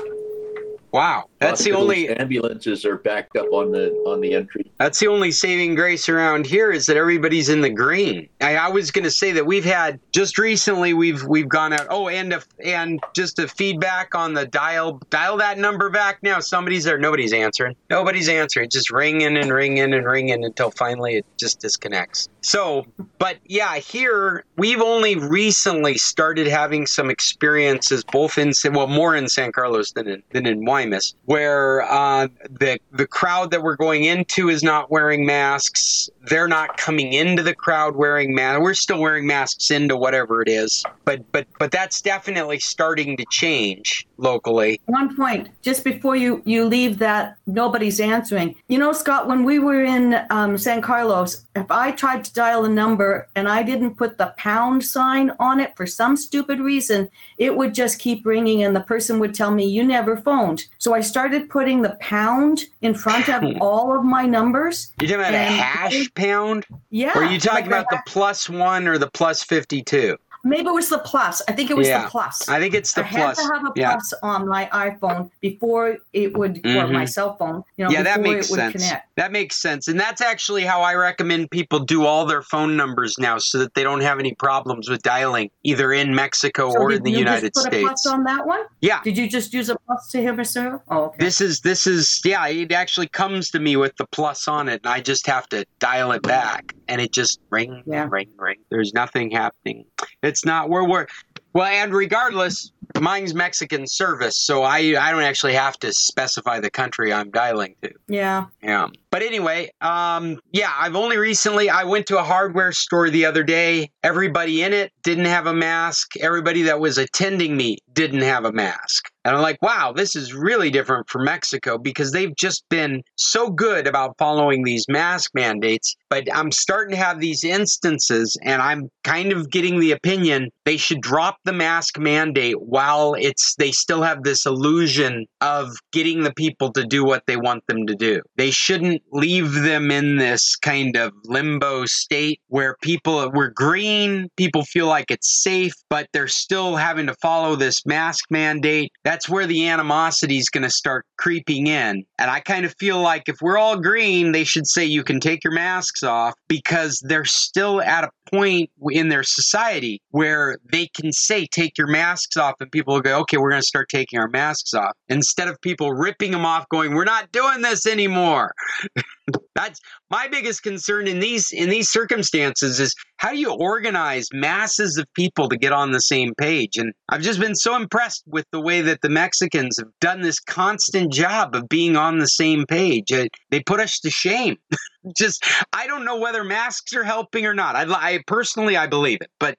Wow, that's the only ambulances are backed up on the on the entry. That's the only saving grace around here is that everybody's in the green. I, I was going to say that we've had just recently we've we've gone out. Oh, and a, and just a feedback on the dial dial that number back now. Somebody's there. Nobody's answering. Nobody's answering. Just ringing and ringing and ringing until finally it just disconnects. So, but yeah, here we've only recently started having some experiences, both in well more in San Carlos than in than in Guaymas, where uh, the the crowd that we're going into is not wearing masks. They're not coming into the crowd wearing masks. We're still wearing masks into whatever it is, but but but that's definitely starting to change locally. One point, just before you you leave that, nobody's answering. You know, Scott, when we were in um, San Carlos, if I tried to dial a number and I didn't put the pound sign on it for some stupid reason, it would just keep ringing, and the person would tell me, "You never phoned." So I started putting the pound in front of hmm. all of my numbers. You're talking about a hash pound? Yeah. Or are you talking like about the plus one or the plus 52? Maybe it was the plus. I think it was Yeah. the plus. I think it's the plus I had to have a Yeah. plus on my iPhone before it would, or Mhm. my cell phone. You know, yeah, that before makes it would sense. connect. That makes sense. And that's actually how I recommend people do all their phone numbers now so that they don't have any problems with dialing either in Mexico So or did in the you United States. a plus on that one? Yeah. Did you just use a plus to him or so? Oh, okay. This is this is yeah, it actually comes to me with the plus on it and I just have to dial it back and it just ring Yeah. ring ring. There's nothing happening. It's not where we're well and regardless mine's Mexican service, so I I don't actually have to specify the country I'm dialing to. Yeah. Yeah. But anyway, um, yeah, I've only recently I went to a hardware store the other day. Everybody in it didn't have a mask. Everybody that was attending me didn't have a mask. And I'm like, wow, this is really different from Mexico because they've just been so good about following these mask mandates. But I'm starting to have these instances, and I'm kind of getting the opinion they should drop the mask mandate while it's they still have this illusion of getting the people to do what they want them to do. They shouldn't leave them in this kind of limbo state where people we're green, people feel like it's safe, but they're still having to follow this mask mandate. That's where the animosity is going to start creeping in. And I kind of feel like if we're all green, they should say you can take your masks off because they're still at a point in their society where they can say take your masks off and people will go okay we're going to start taking our masks off instead of people ripping them off going we're not doing this anymore that's my biggest concern in these in these circumstances is how do you organize masses of people to get on the same page? And i've just been so impressed with the way that the mexicans have done this constant job of being on the same page. They put us to shame. Just i don't know whether masks are helping or not. I, I personally i believe it but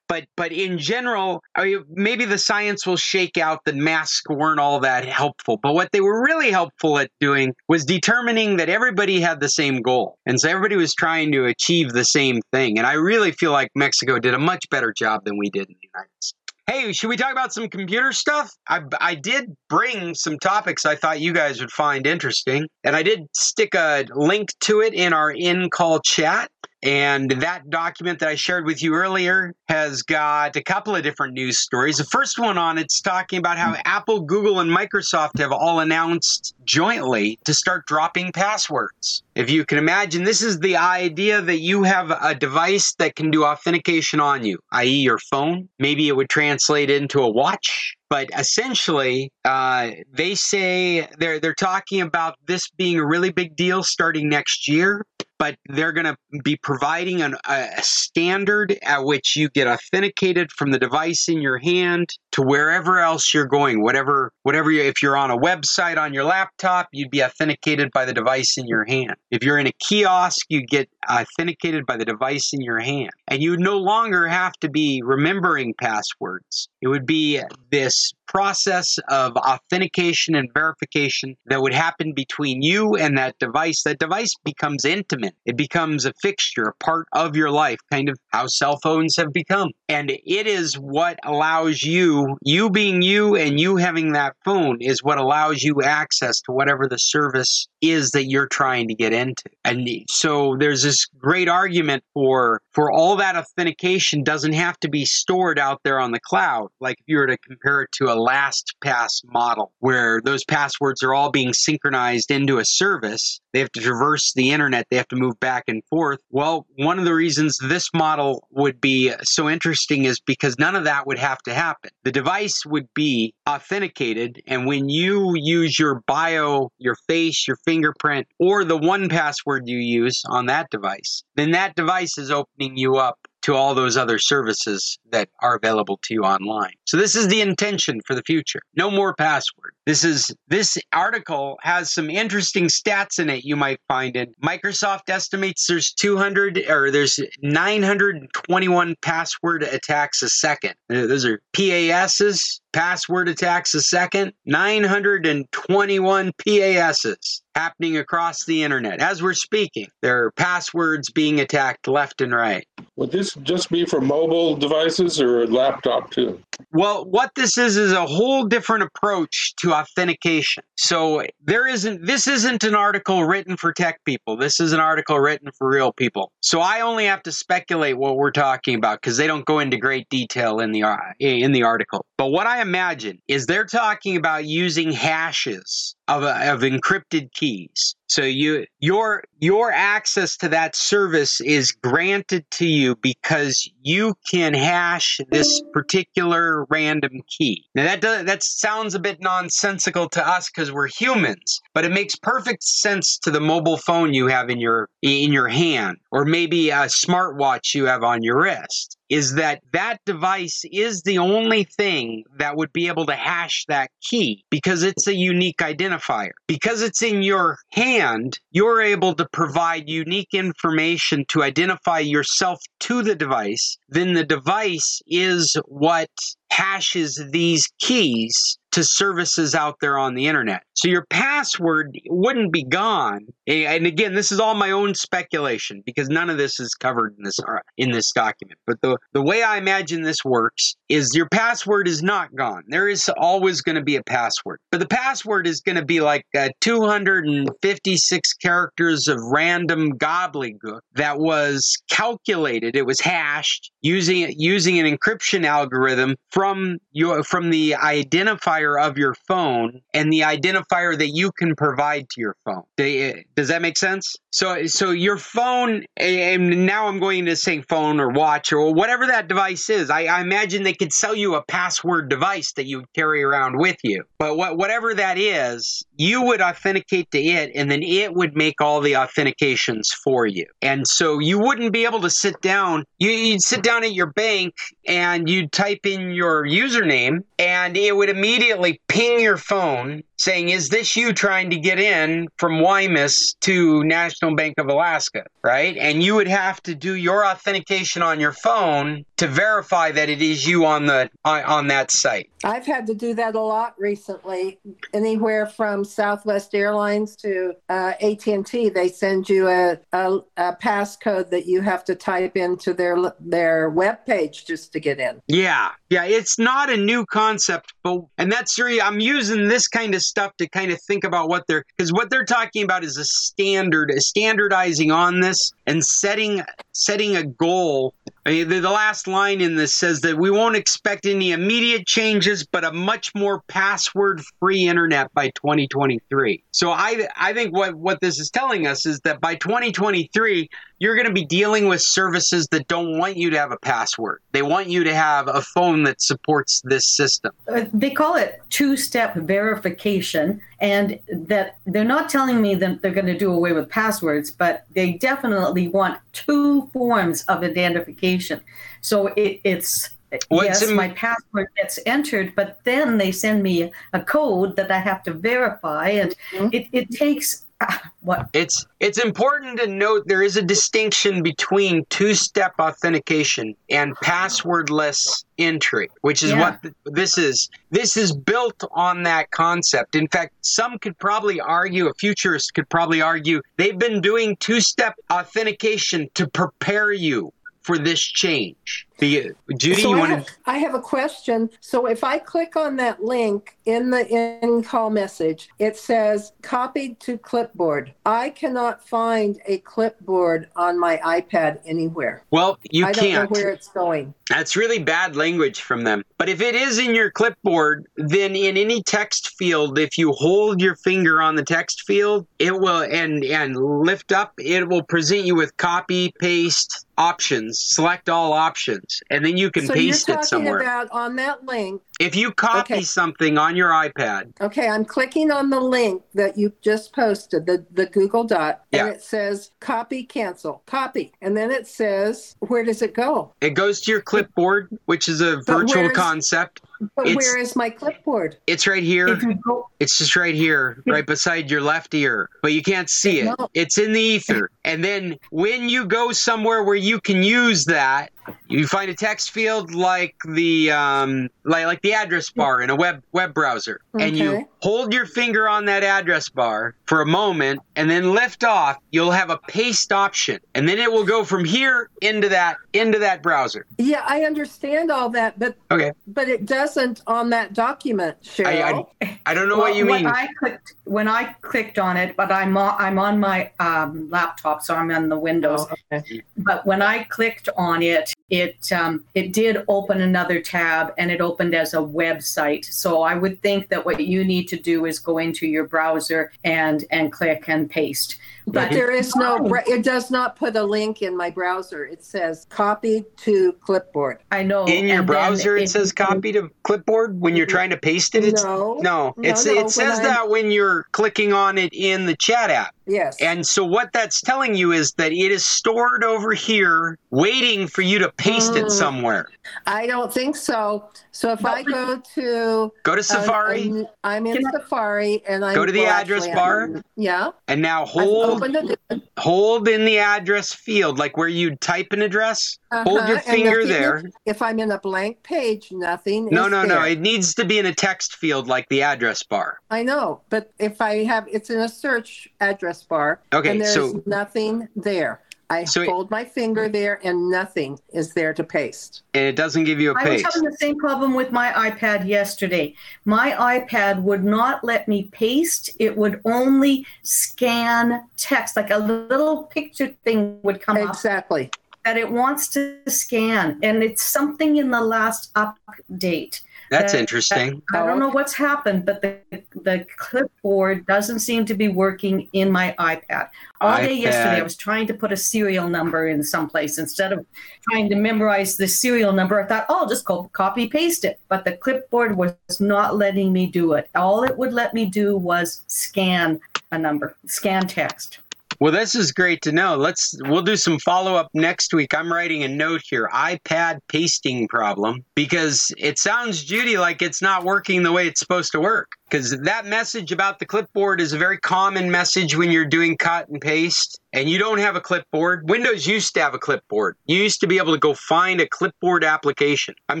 but but in general, I mean, maybe the science will shake out that masks weren't all that helpful. But what they were really helpful at doing was determining that everybody had the same goal, and so everybody was trying to achieve the same thing. And I really feel like Mexico did a much better job than we did in the United States. Hey, should we talk about some computer stuff? I, I did bring some topics I thought you guys would find interesting, and I did stick a link to it in our in call chat. And that document that I shared with you earlier has got a couple of different news stories. The first one on it's talking about how Apple, Google, and Microsoft have all announced jointly to start dropping passwords. If you can imagine, this is the idea that you have a device that can do authentication on you, i.e., your phone. Maybe it would translate into a watch. But essentially, uh, they say they're they're talking about this being a really big deal starting next year but they're going to be providing an, a standard at which you get authenticated from the device in your hand to wherever else you're going. Whatever whatever you, if you're on a website on your laptop you'd be authenticated by the device in your hand. If you're in a kiosk you get authenticated by the device in your hand. And you no longer have to be remembering passwords. It would be this process of authentication and verification that would happen between you and that device that device becomes intimate it becomes a fixture, a part of your life, kind of how cell phones have become. And it is what allows you, you being you and you having that phone, is what allows you access to whatever the service is that you're trying to get into. And so there's this great argument for for all that authentication doesn't have to be stored out there on the cloud. Like if you were to compare it to a LastPass model, where those passwords are all being synchronized into a service, they have to traverse the internet, they have to move back and forth. Well, one of the reasons this model would be so interesting is because none of that would have to happen. The device would be authenticated, and when you use your bio, your face, your fingerprint, or the one password you use on that device, then that device is opening you up to all those other services that are available to you online. So this is the intention for the future. No more password. This is this article has some interesting stats in it you might find in Microsoft estimates there's 200 or there's 921 password attacks a second. Those are PASs, password attacks a second. 921 PASs happening across the internet as we're speaking. There are passwords being attacked left and right. Would this just be for mobile devices or laptop too? Well, what this is is a whole different approach to authentication. So there isn't this isn't an article written for tech people. This is an article written for real people. So I only have to speculate what we're talking about because they don't go into great detail in the in the article. But what I imagine is they're talking about using hashes of, of encrypted keys. So you your your access to that service is granted to you because you can hash this particular random key. Now that does, that sounds a bit nonsensical to us because we're humans, but it makes perfect sense to the mobile phone you have in your in your hand, or maybe a smartwatch you have on your wrist is that that device is the only thing that would be able to hash that key because it's a unique identifier. Because it's in your hand, you're able to provide unique information to identify yourself to the device. Then the device is what hashes these keys to services out there on the internet. So your password wouldn't be gone. And again, this is all my own speculation because none of this is covered in this uh, in this document. But the the way I imagine this works is your password is not gone. There is always going to be a password. But the password is going to be like uh, 256 characters of random gobbledygook that was calculated. It was hashed using using an encryption algorithm from your from the identifier of your phone and the identifier that you can provide to your phone. Does that make sense? So, so your phone, and now I'm going to say phone or watch or whatever that device is. I, I imagine they could sell you a password device that you carry around with you. But what, whatever that is, you would authenticate to it, and then it would make all the authentications for you. And so you wouldn't be able to sit down. You, you'd sit down at your bank and you'd type in your username, and it would immediately ping your phone saying, Is this you trying to get in from WIMUS to National Bank of Alaska? Right? And you would have to do your authentication on your phone to verify that it is you on the on, on that site. I've had to do that a lot recently. Anywhere from Southwest Airlines to uh, AT&T, they send you a, a, a passcode that you have to type into their their web page just to get in. Yeah, yeah, it's not a new concept, but and that's really I'm using this kind of stuff to kind of think about what they're because what they're talking about is a standard, a standardizing on this and setting setting a goal. I mean, the, the last line in this says that we won't expect any immediate changes, but a much more password-free internet by 2023. So I I think what what this is telling us is that by 2023 you're going to be dealing with services that don't want you to have a password. They want you to have a phone that supports this system. Uh, they call it two step verification, and that they're not telling me that they're going to do away with passwords, but they definitely want two forms of identification. So it, it's What's yes, in- my password gets entered, but then they send me a code that I have to verify, and mm-hmm. it, it takes what It's it's important to note there is a distinction between two-step authentication and passwordless entry, which is Yeah. what th- this is. This is built on that concept. In fact, some could probably argue, a futurist could probably argue, they've been doing two-step authentication to prepare you for this change. The, Judy, so you I want have. I have a question. So if I click on that link in the in call message, it says copied to clipboard. I cannot find a clipboard on my iPad anywhere. Well, you I don't can't. know where it's going. That's really bad language from them. But if it is in your clipboard, then in any text field, if you hold your finger on the text field, it will and and lift up, it will present you with copy paste options. Select all options, and then you can so you're paste talking it somewhere. about on that link. if you copy Okay. something on your iPad, Okay, I'm clicking on the link that you just posted, the, the Google Dot, and Yeah. it says copy, cancel, copy. And then it says, where does it go? it goes to your clipboard, which is a But virtual where's- concept. But It's- where is my clipboard? It's right here. go It's just right here, right beside your left ear, but you can't see it. No. It's in the ether. And then when you go somewhere where you can use that, You find a text field like the um, like like the address bar in a web web browser, and you hold your finger on that address bar for a moment, and then lift off. You'll have a paste option, and then it will go from here into that into that browser. Yeah, I understand all that, but Okay. but it doesn't on that document, I, Cheryl. I, I don't know what Well, you when mean. I clicked when I clicked on it, but I'm on, I'm on my um, laptop, so I'm on the Windows. Oh, okay. But when I clicked on it, it um, it did open another tab, and it opened as a website. So I would think that what you need to do is go into your browser and and click and paste. But there is no, it does not put a link in my browser. It says copy to clipboard. I know. in your and browser, it, it- says copy to clipboard when you're trying to paste it. It's No. no, it's No, no, it says when I- that when you're clicking on it in the chat app. Yes. And so what that's telling you is that it is stored over here, waiting for you to paste it Mm. somewhere. I don't think so. So if I go to Go to uh, Safari. I'm, I'm in Safari and I Go to the address bar. Yeah. And now hold opened it. hold in the address field, like where you'd type an address. Hold Uh-huh, your finger nothing- there. If I'm in a blank page, nothing. No, is no, no. It needs to be in a text field like the address bar. I know, but if I have, it's in a search address bar. Okay, and there's so- nothing there. I So it- hold my finger there, and nothing is there to paste. And it doesn't give you a I paste. I was having the same problem with my iPad yesterday. My iPad would not let me paste. It would only scan text, like a little picture thing would come up Exactly. that it wants to scan. And it's something in the last update. That's that- interesting. I don't know what's happened, but the the clipboard doesn't seem to be working in my iPad. All day yesterday, I was trying to put a serial number in someplace instead of trying to memorize the serial number. I thought, oh, I'll just copy paste it. But the clipboard was not letting me do it. All it would let me do was scan a number, scan text. Well, this is great to know. Let's we'll do some follow up next week. I'm writing a note here, iPad pasting problem, because it sounds Judy like it's not working the way it's supposed to work. Because that message about the clipboard is a very common message when you're doing cut and paste, and you don't have a clipboard. Windows used to have a clipboard. You used to be able to go find a clipboard application. I'm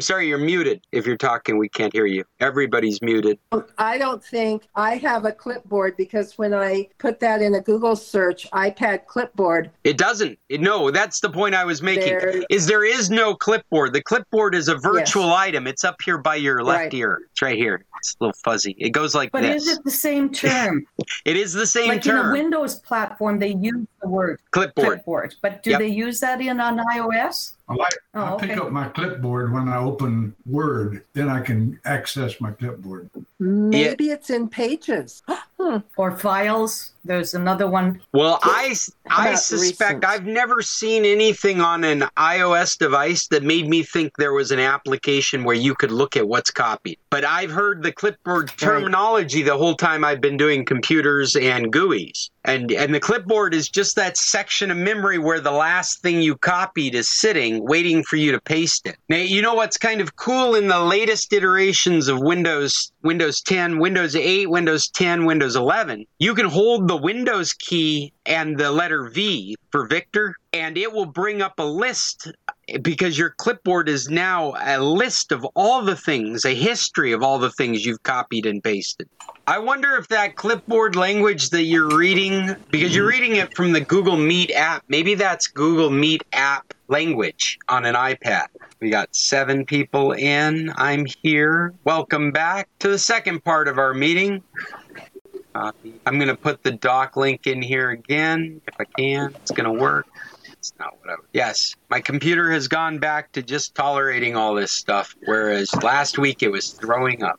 sorry, you're muted. If you're talking, we can't hear you. Everybody's muted. I don't think I have a clipboard because when I put that in a Google search, iPad clipboard, It doesn't. It- no, that's the point I was making. There- is there is no clipboard. The clipboard is a virtual item. It's up here by your left Right. ear. It's right here. It's a little fuzzy. It goes like But this. is it the same term? it is the same like in a. Windows platform, they use the word clipboard. clipboard. But do Yep. they use that in on iOS? I, like, Oh, I pick okay. up my clipboard when I open Word, then I can access my clipboard. maybe it's in pages. or files. There's another one. Well, I I suspect recent? I've never seen anything on an iOS device that made me think there was an application where you could look at what's copied. But I've heard the clipboard terminology the whole time I've been doing computers and GUIs. And and the clipboard is just that section of memory where the last thing you copied is sitting waiting for you to paste it. Now, you know what's kind of cool in the latest iterations of Windows Windows 10, Windows 8, Windows 10, Windows 11, you can hold the Windows key and the letter V for Victor, and it will bring up a list because your clipboard is now a list of all the things, a history of all the things you've copied and pasted. I wonder if that clipboard language that you're reading, because you're mm-hmm. reading it from the Google Meet app, maybe that's Google Meet app language on an iPad. We got seven people in. I'm here. Welcome back to the second part of our meeting. Copy. I'm going to put the doc link in here again if I can. It's going to work. It's not what I. Yes, my computer has gone back to just tolerating all this stuff, whereas last week it was throwing up.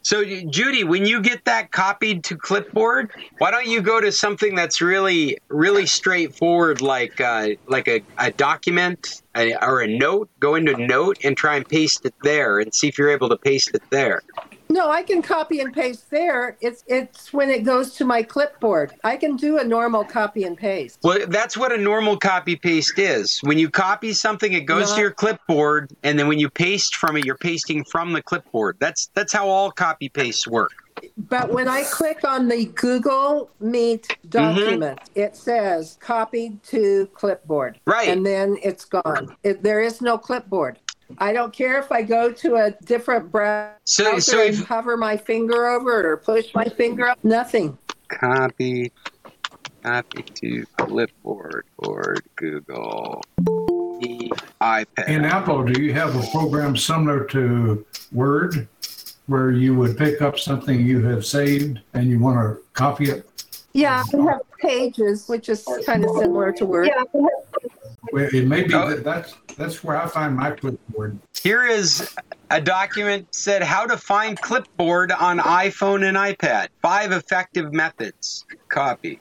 So, Judy, when you get that copied to clipboard, why don't you go to something that's really, really straightforward, like uh, like a, a document or a note? Go into Note and try and paste it there, and see if you're able to paste it there. No, I can copy and paste there. It's it's when it goes to my clipboard. I can do a normal copy and paste. Well, that's what a normal copy paste is. When you copy something, it goes No. to your clipboard, and then when you paste from it, you're pasting from the clipboard. That's that's how all copy pastes work. But when I click on the Google Meet mm-hmm. document, it says copied to clipboard. Right. And then it's gone. It, there is no clipboard. I don't care if I go to a different browser So- so and hover my finger over it or push my finger up. Nothing. Copy, copy to clipboard or Google the iPad. In Apple, do you have a program similar to Word where you would pick up something you have saved and you want to copy it? Yeah, I have pages, which is kind of similar to Word. Well, It may be Oh. that that's, that's where I find my clipboard. Here is a document said how to find clipboard on iPhone and iPad. Five effective methods. Copy.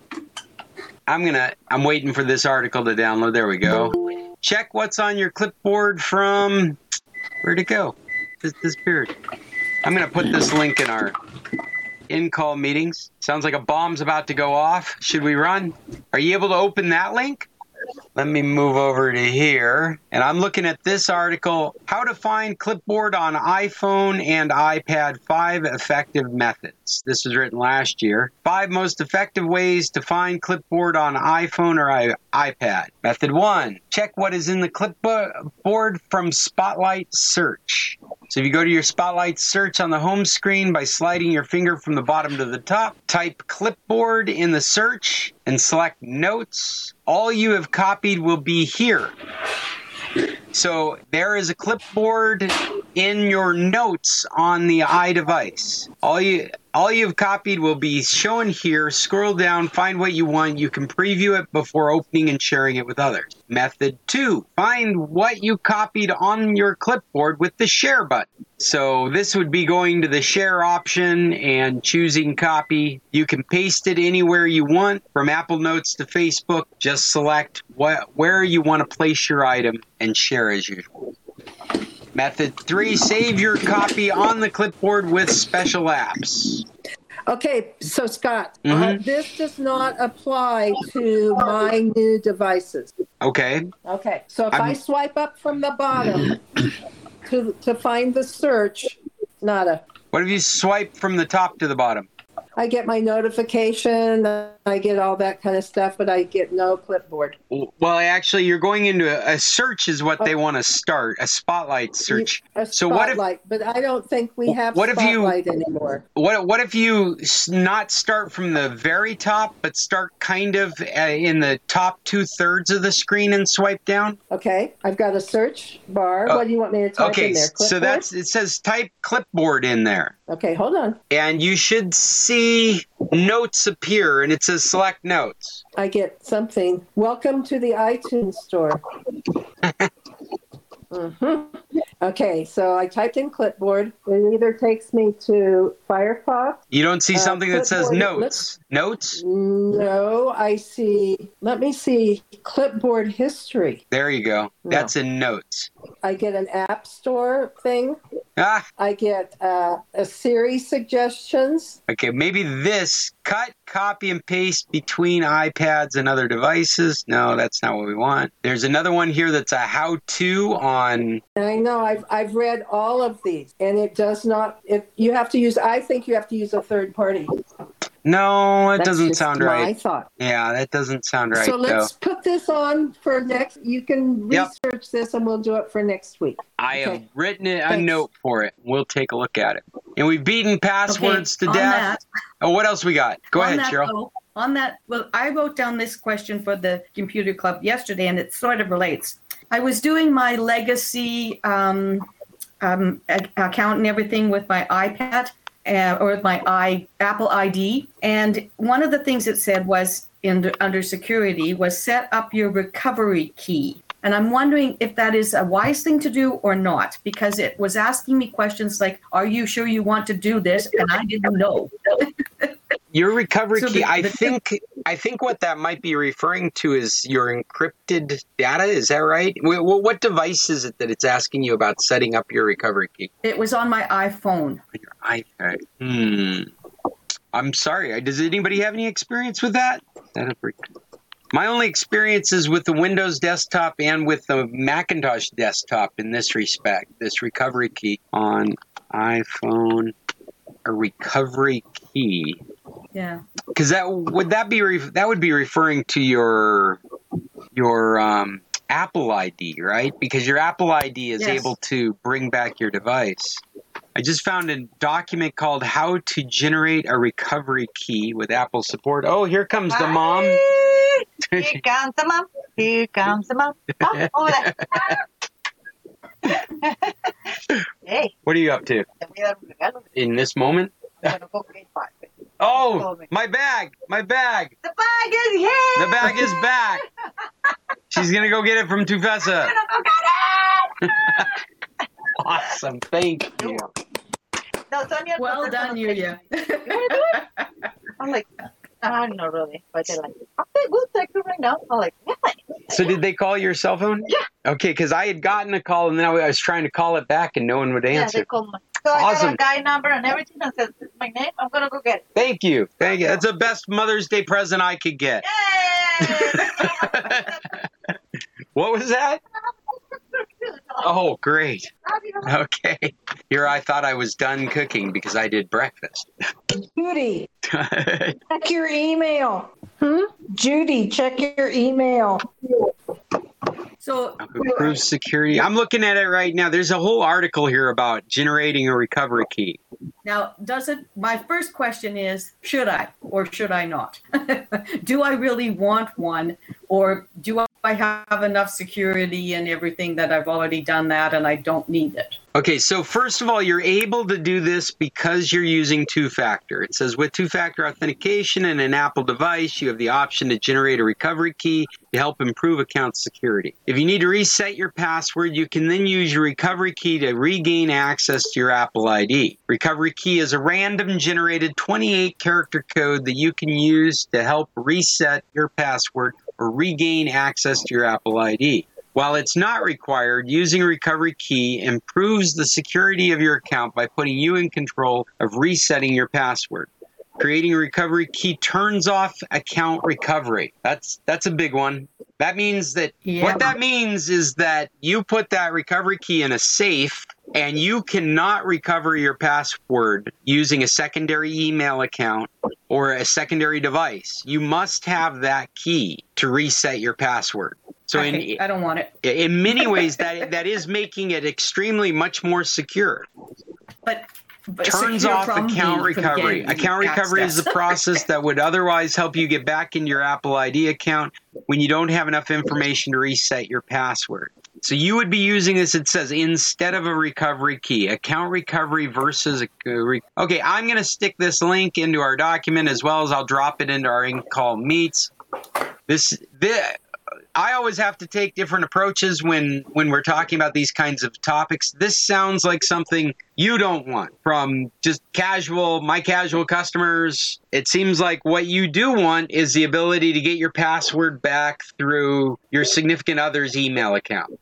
I'm gonna. I'm waiting for this article to download. There we go. Check what's on your clipboard from. Where'd it go? It disappeared. I'm gonna put this link in our in-call meetings. Sounds like a bomb's about to go off. Should we run? Are you able to open that link? Let me move over to here. And I'm looking at this article How to Find Clipboard on iPhone and iPad Five Effective Methods. This was written last year. Five most effective ways to find clipboard on iPhone or I- iPad. Method one check what is in the clipboard from Spotlight Search. So if you go to your Spotlight search on the home screen by sliding your finger from the bottom to the top, type clipboard in the search and select notes. All you have copied will be here. So there is a clipboard in your notes on the iDevice. All you all you've copied will be shown here. Scroll down, find what you want. You can preview it before opening and sharing it with others. Method two, find what you copied on your clipboard with the share button. So this would be going to the share option and choosing copy. You can paste it anywhere you want from Apple Notes to Facebook. Just select what, where you want to place your item and share as usual. Method three, save your copy on the clipboard with special apps. Okay, so Scott, uh, Mhm. this does not apply to my new devices. Okay. Okay, so if i I'm- swipe up from the bottom to to find the search, nada. What if you swipe from the top to the bottom? I get my notification, I get all that kind of stuff, but I get no clipboard. Well, actually, you're going into a, a search is what they want to start, a spotlight search. A So what if spotlight, but I don't think we have What if you- spotlight anymore. What what if you not start from the very top, but start kind of uh, in the top two thirds of the screen and swipe down? Okay, I've got a search bar. Oh, what do you want me to type Okay, in there? so that's it says type clipboard in there, okay. Hold on. and you should see notes appear, and it says select notes. I get something. Welcome to the iTunes store. hmm Okay, so I typed in clipboard. It either takes me to Firefox. You don't see Uh, something that says notes. Notes. No, I see. Let me see clipboard history. There you go. That's in notes. I get an app store thing. Ah, I get uh, a Siri suggestions. okay. Maybe this cut, copy, and paste between iPads and other devices. No, that's not what we want. There's another one here that's a how-to on. I know I've I've read all of these, and it does not. If you have to use. I think you have to use a third party. No, it That's doesn't just sound my right. thought. Yeah, that doesn't sound right so let's though. put this on for next. You can Yep. research this, and we'll do it for next week. I have written it, a Thanks. note for it. We'll take a look at it. And we've beaten passwords Okay, to death. that- oh, what else we got? Go ahead, Cheryl. though, on that, well, I wrote down this question for the computer club yesterday, and it sort of relates. I was doing my legacy um, um, account and everything with my iPad uh, or with my i Apple ID, and one of the things it said was in under security was set up your recovery key. And I'm wondering if that is a wise thing to do or not, because it was asking me questions like, "Are you sure you want to do this?" And I didn't know. Your recovery So key. the- I the- think. I think what that might be referring to is your encrypted data. Is that right? Wh- What device is it that it's asking you about setting up your recovery key? It was on my iPhone. Your iPad. Hmm. I'm sorry. Does anybody have any experience with that? That My only experience is with the Windows desktop and with the Macintosh desktop in this respect. This recovery key on iPhone, a recovery key. Yeah. Because that would that be re- that would be referring to your your um, Apple ID, right? Because your Apple ID is Yes. able to bring back your device. I just found a document called "How to Generate a Recovery Key with Apple Support." Oh, here comes the mom. Here comes the mom. Here comes the mom. Oh, over there. hey, What are you up to te voy a dar un regalo. in this moment? Bueno, con que pa- Oh, my bag, my bag. The bag is here. The bag is back. She's gonna go get it from Tufesa. awesome, thank you. No, Sonia. Well done, Yulia. I'm like, ah, no, really. But they're like, okay, good, thank right now. I'm like, yeah. So did they call your cell phone? Yeah. Okay, because I had gotten a call and then I was trying to call it back and no one would Yeah, they answer. called my. So I Awesome. got a guy number and everything and says, this is my name. I'm going to go get it. Thank you, thank you. That's the best Mother's Day present I could get. what was that? Oh, great. Okay. Here I thought I was done cooking because I did breakfast. Judy, check your email. Hmm? Judy, check your email. So Improve security. I'm looking at it right now. There's a whole article here about generating a recovery key. now, does it? My first question is: Should I or should I not? do I really want one, or do I have enough security and everything that I've already done that and I don't need it? Okay, so first of all, you're able to do this because you're using two factor. It says with two factor authentication and an Apple device, you have the option to generate a recovery key to help improve account security. If you need to reset your password, you can then use your recovery key to regain access to your Apple ID. Recovery key is a random generated 28 character code that you can use to help reset your password or regain access to your Apple ID. While it's not required, using a recovery key improves the security of your account by putting you in control of resetting your password. Creating a recovery key turns off account recovery. That's that's a big one. That means that Yeah. what that means is that you put that recovery key in a safe and you cannot recover your password using a secondary email account or a secondary device. You must have that key to reset your password. So in I don't want it. in many ways that that is making it extremely much more secure But, but turns off account recovery account recovery is the process that would otherwise help you get back into your apple id account when you don't have enough information to reset your password so you would be using this it says instead of a recovery key account recovery versus a re- okay i'm going to stick this link into our document as well as i'll drop it into our in call meets this this I always have to take different approaches when when we're talking about these kinds of topics. This sounds like something you don't want from just casual my casual customers. It seems like what you do want is the ability to get your password back through your significant other's email account.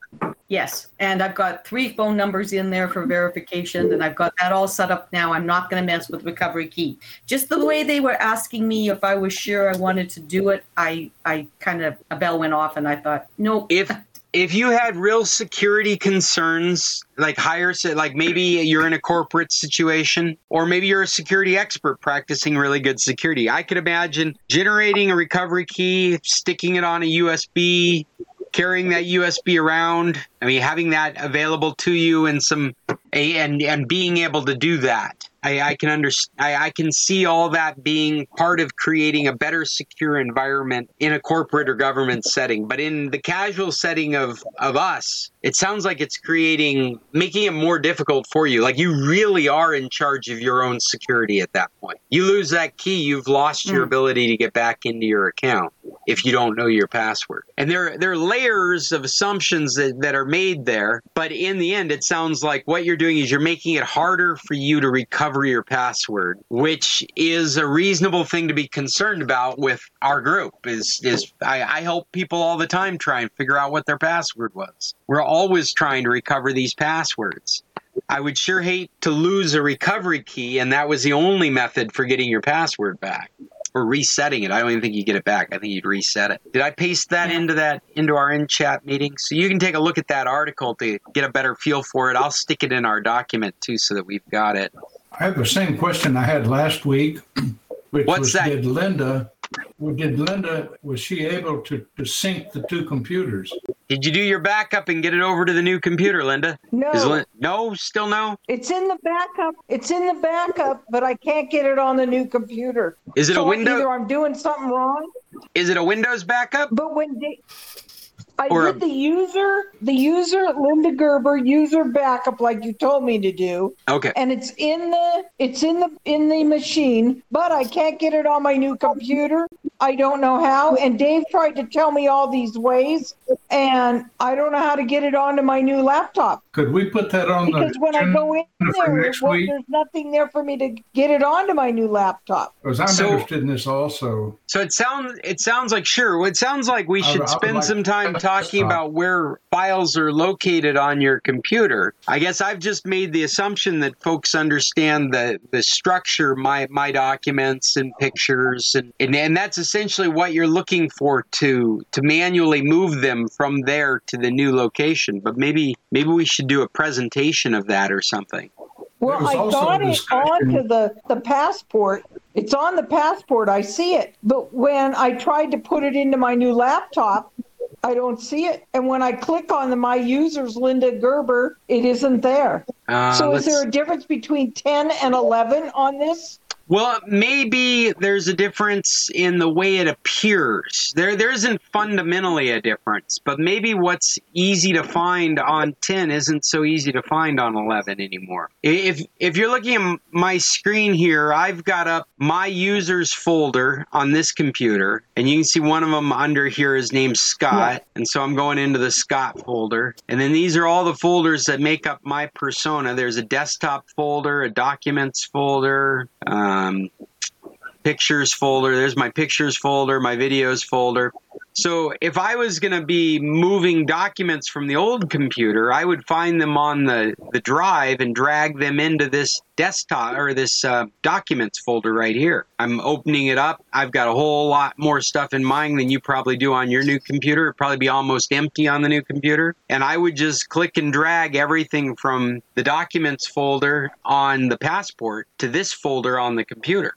Yes, and I've got three phone numbers in there for verification, and I've got that all set up now. I'm not going to mess with recovery key. Just the way they were asking me if I was sure I wanted to do it, I I kind of a bell went off, and I thought, nope. If if you had real security concerns, like higher, like maybe you're in a corporate situation, or maybe you're a security expert practicing really good security, I could imagine generating a recovery key, sticking it on a USB, carrying that USB around. I mean, having that available to you and some, and and being able to do that. I, I can understand. I, I can see all that being part of creating a better secure environment in a corporate or government setting. But in the casual setting of of us, it sounds like it's creating, making it more difficult for you. Like you really are in charge of your own security at that point. You lose that key, you've lost your Mm. ability to get back into your account. if you don't know your password. And there, there are layers of assumptions that, that are made there, but in the end, it sounds like what you're doing is you're making it harder for you to recover your password, which is a reasonable thing to be concerned about with our group. Is is I, I help people all the time try and figure out what their password was. We're always trying to recover these passwords. I would sure hate to lose a recovery key, and that was the only method for getting your password back or resetting it. I don't even think you get it back. I think you'd reset it. Did I paste that into that into our in chat meeting? So you can take a look at that article to get a better feel for it. I'll stick it in our document too, so that we've got it. I have the same question I had last week, which What's was that? did Linda, well, did Linda, was she able to, to sync the two computers? Did you do your backup and get it over to the new computer, Linda? No. Is Lin- no, still no. It's in the backup. It's in the backup, but I can't get it on the new computer. Is it a So window- Either I'm doing something wrong. Is it a Windows backup? But when they, I Or did the user, the user Linda Gerber user backup like you told me to do. Okay. And it's in the it's in the in the machine, but I can't get it on my new computer. I don't know how. And Dave tried to tell me all these ways, and I don't know how to get it onto my new laptop. Could we put that on the? Because when I go in there, well, there's nothing there for me to get it onto my new laptop. Because I'm So- interested in this also. So it sounds it sounds like sure. It sounds like we should I would spend like- some time talking Stop. about where files are located on your computer. I guess I've just made the assumption that folks understand the the structure, my my documents and pictures, and and, and that's essentially what you're looking for to to manually move them from there to the new location. But maybe maybe we should do a presentation of that or something. Well, I got it discussion- onto the, the passport. It's on the passport. I see it. But when I tried to put it into my new laptop, I don't see it. And when I click on the my users, Linda Gerber, it isn't there. Uh, so is let's- there a difference between 10 and 11 on this? Well, maybe there's a difference in the way it appears. There, there isn't fundamentally a difference, but maybe what's easy to find on 10 isn't so easy to find on 11 anymore. If if you're looking at my screen here, I've got up my users folder on this computer, and you can see one of them under here is named Scott, and so I'm going into the Scott folder, and then these are all the folders that make up my persona. There's a desktop folder, a documents folder. Um, Um, pictures folder. There's my pictures folder, my videos folder. So if I was going to be moving documents from the old computer, I would find them on the, the drive and drag them into this desktop or this uh, documents folder right here. I'm opening it up. I've got a whole lot more stuff in mine than you probably do on your new computer. It'd probably be almost empty on the new computer. And I would just click and drag everything from the documents folder on the passport to this folder on the computer.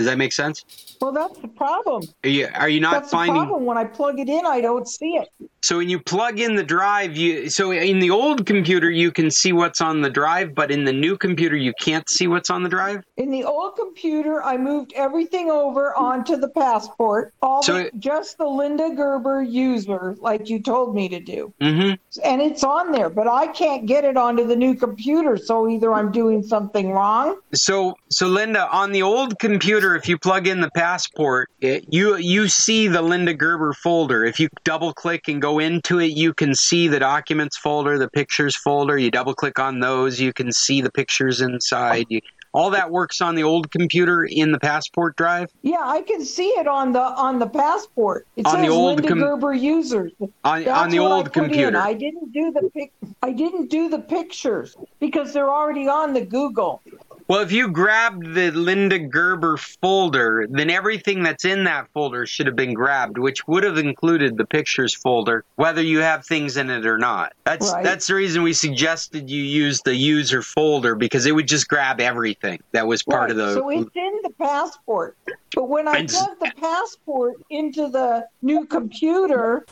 Does that make sense? Well, that's the problem. Are you are you not that's finding the problem. When I plug it in, I don't see it. so when you plug in the drive you so in the old computer you can see what's on the drive but in the new computer you can't see what's on the drive? In the old computer, I moved everything over onto the passport, all So the, it- just the Linda Gerber user, like you told me to do. mm-hmm. And it's on there, but I can't get it onto the new computer. So either I'm doing something wrong. So so Linda on the old computer if you plug in the passport it, you you see the Linda Gerber folder. If you double click and go into it you can see the documents folder, the pictures folder. You double click on those you can see the pictures inside. You, all that works on the old computer in the passport drive. Yeah, I can see it on the on the passport. It On the says old Linda com- Gerber users. On- on the what I old in. computer. I didn't do the pic. I didn't do the pictures because they're already on the Google. Well, if you grabbed the Linda Gerber folder, then everything that's in that folder should have been grabbed, which would have included the pictures folder, whether you have things in it or not. That's Right. that's the reason we suggested you use the user folder because it would just grab everything that was part Right, of the. So it's in the passport. But when I plug the passport into the new computer,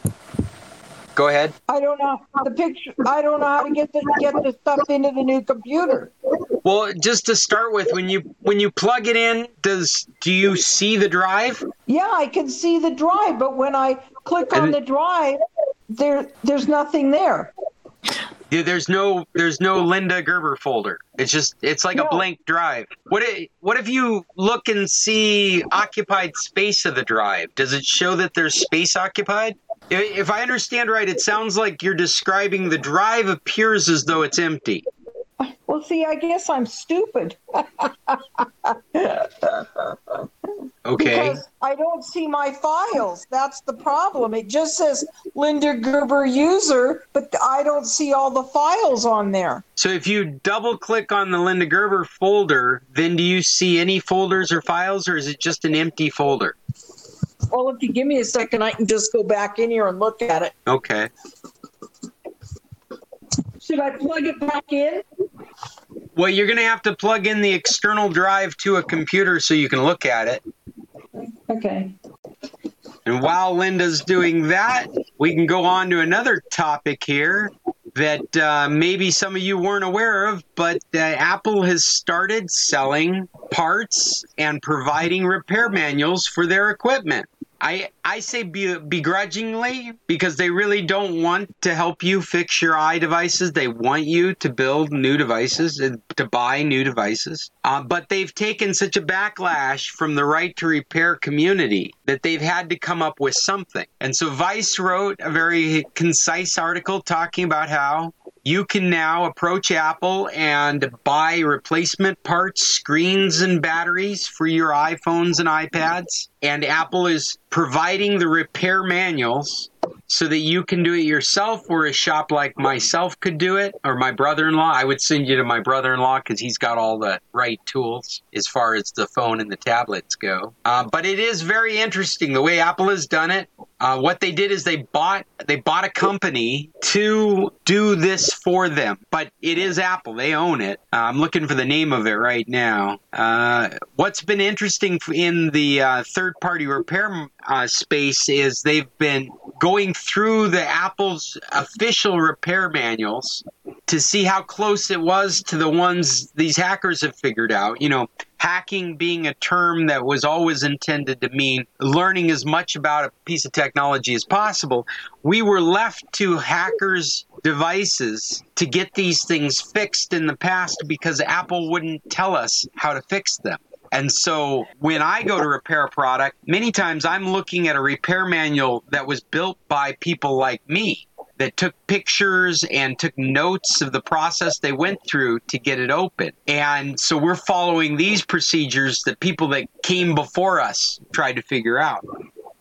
Go ahead. I don't know the picture. I don't know how to get the get the stuff into the new computer. Well, just to start with, when you when you plug it in, does do you see the drive? Yeah, I can see the drive, but when I click on And- the drive, there there's nothing there. Yeah, There's no there's no Linda Gerber folder. It's just it's like a blank drive. What what if you look and see occupied space of the drive? Does it show that there's space occupied? If I understand right, it sounds like you're describing the drive appears as though it's empty. Well, see, I guess I'm stupid. Okay. Because I don't see my files. That's the problem. It just says Linda Gerber user, but I don't see all the files on there. So if you double click on the Linda Gerber folder, then do you see any folders or files or is it just an empty folder? Well, if you give me a second, I can just go back in here and look at it. Okay. Should I plug it back in? Well, you're going to have to plug in the external drive to a computer so you can look at it. Okay. And while Linda's doing that, we can go on to another topic here that uh, maybe some of you weren't aware of, but uh, Apple has started selling parts and providing repair manuals for their equipment. I, I say be, begrudgingly because they really don't want to help you fix your iDevices. They want you to build new devices and to buy new devices. Uh, but they've taken such a backlash from the right to repair community that they've had to come up with something. And so Vice wrote a very concise article talking about how you can now approach Apple and buy replacement parts, screens, and batteries for your iPhones and iPads. And Apple is providing the repair manuals so that you can do it yourself, or a shop like myself could do it, or my brother in law. I would send you to my brother in law because he's got all the right tools as far as the phone and the tablets go. Uh, but it is very interesting the way Apple has done it. Uh, what they did is they bought they bought a company to do this for them, but it is Apple. They own it. Uh, I'm looking for the name of it right now. Uh, what's been interesting in the uh, third party repair uh, space is they've been going through the Apple's official repair manuals to see how close it was to the ones these hackers have figured out. You know, hacking being a term that was always intended to mean learning as much about a piece of technology as possible. We were left to hackers' devices to get these things fixed in the past because Apple wouldn't tell us how to fix them. And so when I go to repair a product, many times I'm looking at a repair manual that was built by people like me that took pictures and took notes of the process they went through to get it open. And so we're following these procedures that people that came before us tried to figure out.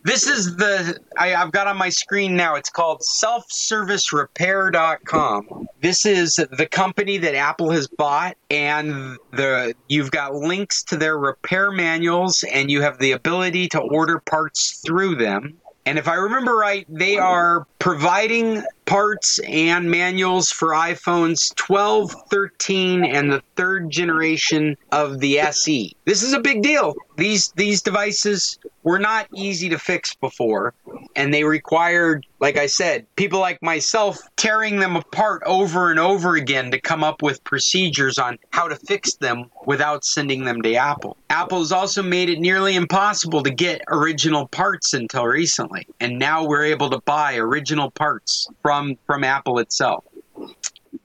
This is the I, I've got on my screen now. It's called selfservicerepair.com. This is the company that Apple has bought, and the you've got links to their repair manuals, and you have the ability to order parts through them. And if I remember right, they are providing parts and manuals for iPhones 12, 13, and the third generation of the SE. This is a big deal. These these devices were not easy to fix before, and they required, like I said, people like myself tearing them apart over and over again to come up with procedures on how to fix them without sending them to Apple. Apple has also made it nearly impossible to get original parts until recently, and now we're able to buy original parts from from Apple itself.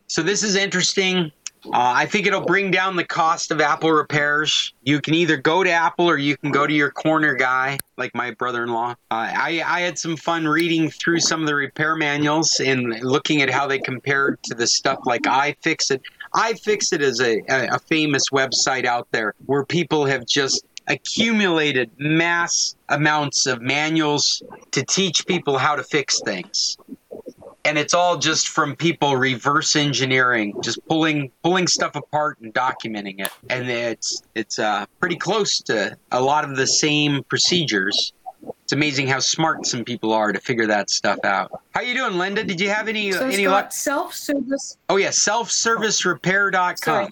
So this is interesting. Uh, I think it'll bring down the cost of Apple repairs. You can either go to Apple or you can go to your corner guy, like my brother-in-law. Uh, I, I had some fun reading through some of the repair manuals and looking at how they compared to the stuff like iFixit. iFixit is a, a, a famous website out there where people have just accumulated mass amounts of manuals to teach people how to fix things and it's all just from people reverse engineering, just pulling pulling stuff apart and documenting it. And it's it's uh, pretty close to a lot of the same procedures. It's amazing how smart some people are to figure that stuff out. How are you doing, Linda? Did you have any So any luck? self-service Oh yeah, self-servicerepair.com. Sorry.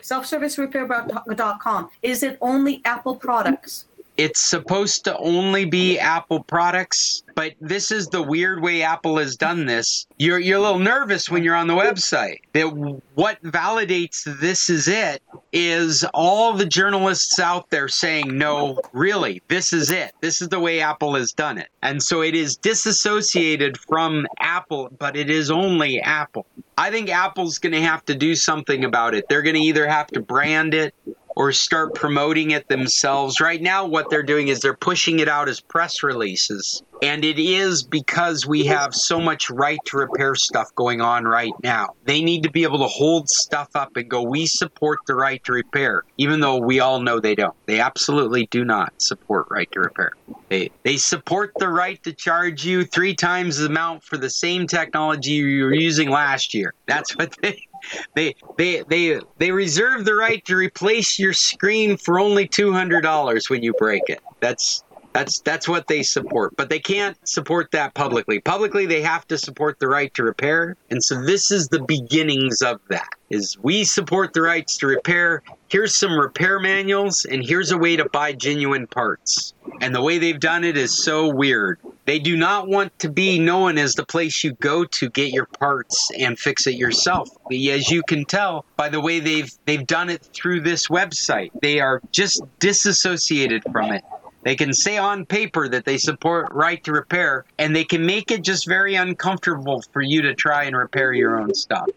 self-servicerepair.com. Is it only Apple products? It's supposed to only be Apple products, but this is the weird way Apple has done this. You're you're a little nervous when you're on the website. That what validates this is it is all the journalists out there saying no, really, this is it. This is the way Apple has done it. And so it is disassociated from Apple, but it is only Apple. I think Apple's going to have to do something about it. They're going to either have to brand it or start promoting it themselves. Right now, what they're doing is they're pushing it out as press releases. And it is because we have so much right to repair stuff going on right now. They need to be able to hold stuff up and go, we support the right to repair, even though we all know they don't. They absolutely do not support right to repair. They, they support the right to charge you three times the amount for the same technology you were using last year. That's what they they they they they reserve the right to replace your screen for only two hundred dollars when you break it. That's that's that's what they support, but they can't support that publicly. Publicly, they have to support the right to repair, and so this is the beginnings of that. Is we support the rights to repair. Here's some repair manuals, and here's a way to buy genuine parts. And the way they've done it is so weird. They do not want to be known as the place you go to get your parts and fix it yourself. As you can tell by the way they've they've done it through this website, they are just disassociated from it. They can say on paper that they support right to repair, and they can make it just very uncomfortable for you to try and repair your own stuff.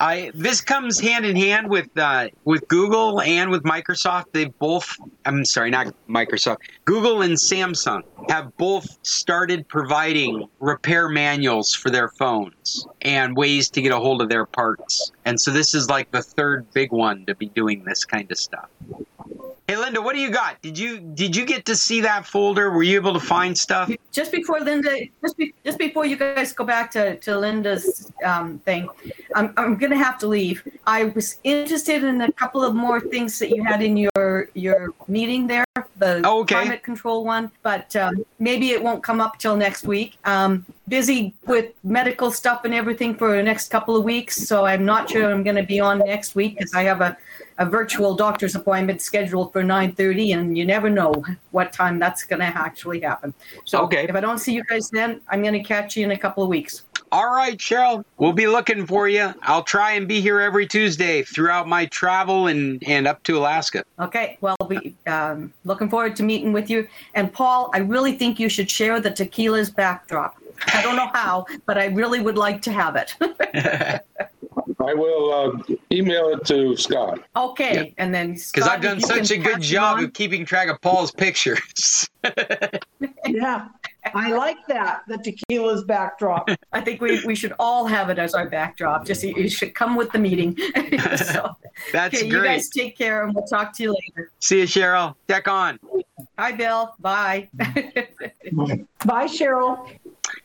I this comes hand in hand with uh, with Google and with Microsoft. They've both I'm sorry, not Microsoft. Google and Samsung have both started providing repair manuals for their phones and ways to get a hold of their parts. And so this is like the third big one to be doing this kind of stuff. Hey Linda, what do you got? Did you did you get to see that folder? Were you able to find stuff? Just before Linda, just, be, just before you guys go back to, to Linda's um, thing, I'm, I'm going to have to leave. I was interested in a couple of more things that you had in your your meeting there, the Oh, okay. climate control one, but um, maybe it won't come up till next week. Um, busy with medical stuff and everything for the next couple of weeks, so I'm not sure I'm going to be on next week because I have a a virtual doctor's appointment scheduled for 9:30, and you never know what time that's going to actually happen. So Okay. if I don't see you guys then, I'm going to catch you in a couple of weeks. All right, Cheryl, we'll be looking for you. I'll try and be here every Tuesday throughout my travel and and up to Alaska. Okay, well, we um, looking forward to meeting with you. And Paul, I really think you should share the tequila's backdrop. I don't know how, but I really would like to have it. I will uh, email it to Scott. okay, and then Because I've done such a good job them of keeping track of Paul's pictures. Yeah, I like that. The tequila's backdrop. I think we, we should all have it as our backdrop. Just you should come with the meeting. so, That's okay, you guys take care, and we'll talk to you later. See you, Cheryl. Deck on. Hi, Bill. Bye. Bye, Cheryl.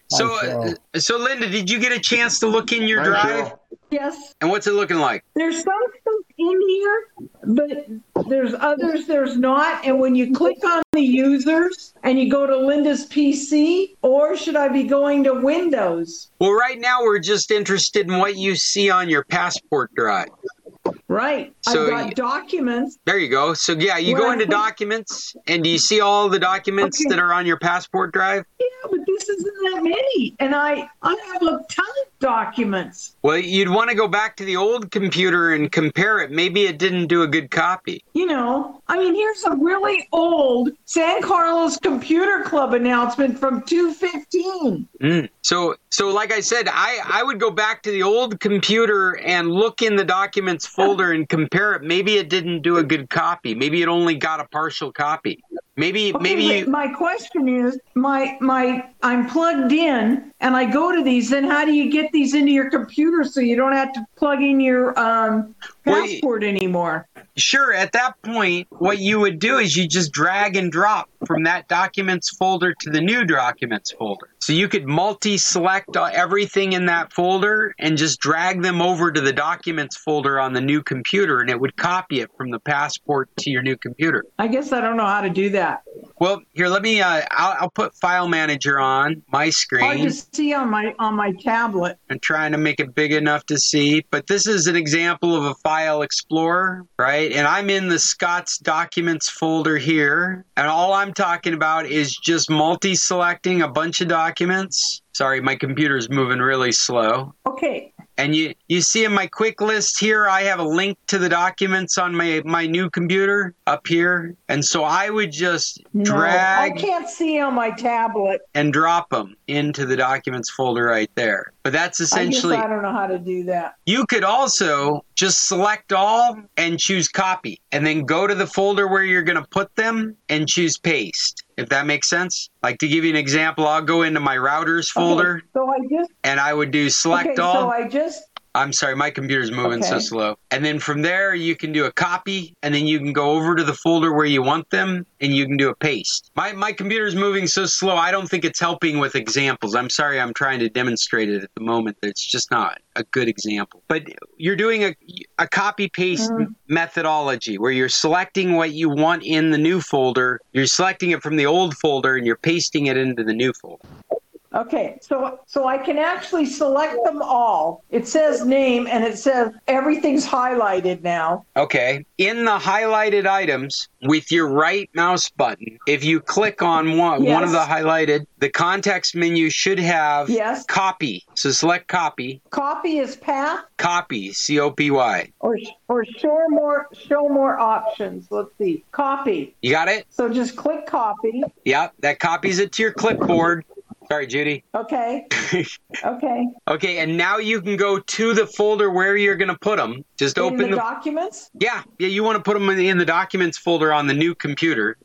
So, uh, so Linda, did you get a chance to look in your Hi, drive? Cheryl. Yes, And what's it looking like? there's some stuff in here, but there's others there's not. And when you click on the users and you go to Linda's PC, or should I be going to Windows? Well, right now we're just interested in what you see on your passport drive. Right. So I've got you- documents. There you go. So yeah, you go I into put- documents, and do you see all the documents Okay. that are on your passport drive? Yeah, but this isn't that many. And I, I have a ton of documents. Well, you'd want to go back to the old computer and compare it. Maybe it didn't do a good copy. You know, I mean, here's a really old San Carlos Computer Club announcement from 215. Mm. So, so like I said, I, I would go back to the old computer and look in the documents folder and compare it. Maybe it didn't do a good copy. Maybe it only got a partial copy. Maybe, Okay, maybe you, my question is, my my I'm plugged in and I go to these. Then how do you get these into your computer so you don't have to plug in your um, Well, passport anymore? Sure. At that point, what you would do is you just drag and drop from that documents folder to the new documents folder. So you could multi-select everything in that folder and just drag them over to the documents folder on the new computer, and it would copy it from the passport to your new computer. I guess I don't know how to do that. Well, here, let me. Uh, I'll, I'll put File Manager on my Hard screen. to see on my on my tablet. I'm trying to make it big enough to see, but this is an example of a file explorer, right? And I'm in the Scott's documents folder here, and all I'm talking about is just multi selecting a bunch of documents. Sorry, my computer's moving really slow. Okay. And you, you see in my quick list here, I have a link to the documents on my, my new computer up here. And so I would just No, drag I can't see on my tablet. and drop them into the documents folder right there. But that's essentially. I I don't know how to do that. You could also just select all and choose copy, and then go to the folder where you're going to put them and choose paste. If that makes sense. Like to give you an example, I'll go into my routers folder Okay, so I just and I would do select okay, all. so I just I'm sorry, my computer's moving so slow. And then from there, you can do a copy, and then you can go over to the folder where you want them, and you can do a paste. My my computer's moving so slow, I don't think it's helping with examples. I'm sorry, I'm trying to demonstrate it at the moment. It's just not a good example. But you're doing a a copy paste Mm. methodology where you're selecting what you want in the new folder, you're selecting it from the old folder, and you're pasting it into the new folder. Okay, so so I can actually select them all. It says name and it says everything's highlighted now. Okay. In the highlighted items, with your right mouse button, if you click on one, one of the highlighted, the context menu should have Yes. copy. So select copy, Copy is path copy, C O P Y. or or show more show more options. Let's see. Copy. You got it? So just click copy. Yep. That copies it to your clipboard. Sorry, Judy. Okay. Okay. Okay, and now you can go to the folder where you're going to put them. Just In open the the documents? Yeah, yeah, you want to put them in the, in the documents folder on the new computer.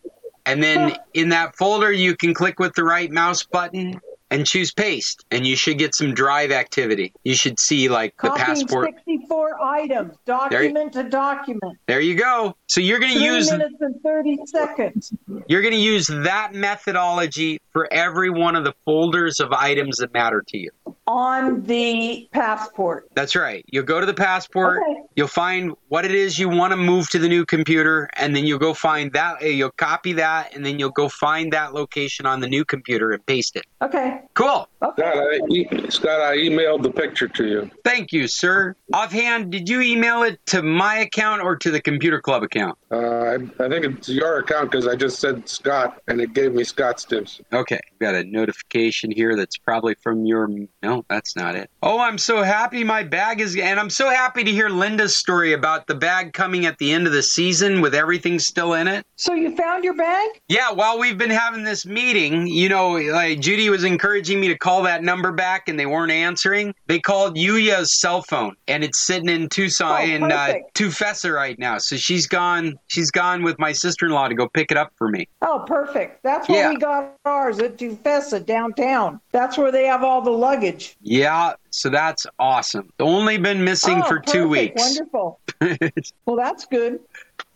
And then in that folder, you can click with the right mouse button and choose paste. And you should get some drive activity. You should see like the Copying passport. 64 items, document to document. There you go. So you're going to use minutes and 30 seconds. you're going to use that methodology for every one of the folders of items that matter to you. On the passport. That's right. You'll go to the passport. Okay. You'll find what it is you want to move to the new computer, and then you'll go find that. uh, You'll copy that, and then you'll go find that location on the new computer and paste it. Okay. Cool. Scott, I, e- Scott, I emailed the picture to you. Thank you, sir. Offhand, did you email it to my account or to the Computer Club account? Uh, I, I think it's your account because I just said Scott and it gave me Scott Stimson. Okay, got a notification here that's probably from your. No, that's not it. Oh, I'm so happy my bag is. And I'm so happy to hear Linda's story about the bag coming at the end of the season with everything still in it. So you found your bag? Yeah, while we've been having this meeting, you know, like Judy was encouraging me to call that number back and they weren't answering. They called Yuya's cell phone and it's sitting in Tucson Oh, in uh. Tufesa right now. So she's gone she's gone with my sister-in-law to go pick it up for me. Oh, perfect. That's where Yeah. we got ours at Tufesa downtown. That's where they have all the luggage. Yeah, so that's awesome. Only been missing oh, for 2 perfect. weeks. Wonderful. Well, that's good.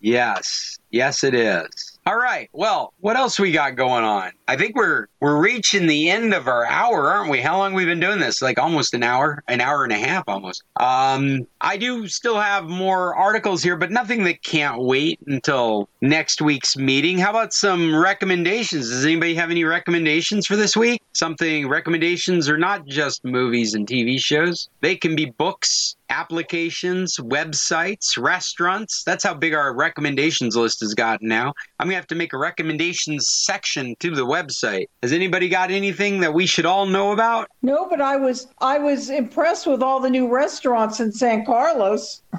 Yes. Yes it is. All right. Well, what else we got going on? I think we're we're reaching the end of our hour, aren't we? How long we've been doing this? Like almost an hour, an hour and a half almost. Um I do still have more articles here, but nothing that can't wait until next week's meeting. How about some recommendations? Does anybody have any recommendations for this week? Something recommendations are not just movies and TV shows. They can be books, applications, websites, restaurants. That's how big our recommendations list has gotten now. I'm to have to make a recommendations section to the website. Has anybody got anything that we should all know about? No, but I was I was impressed with all the new restaurants in San Carlos.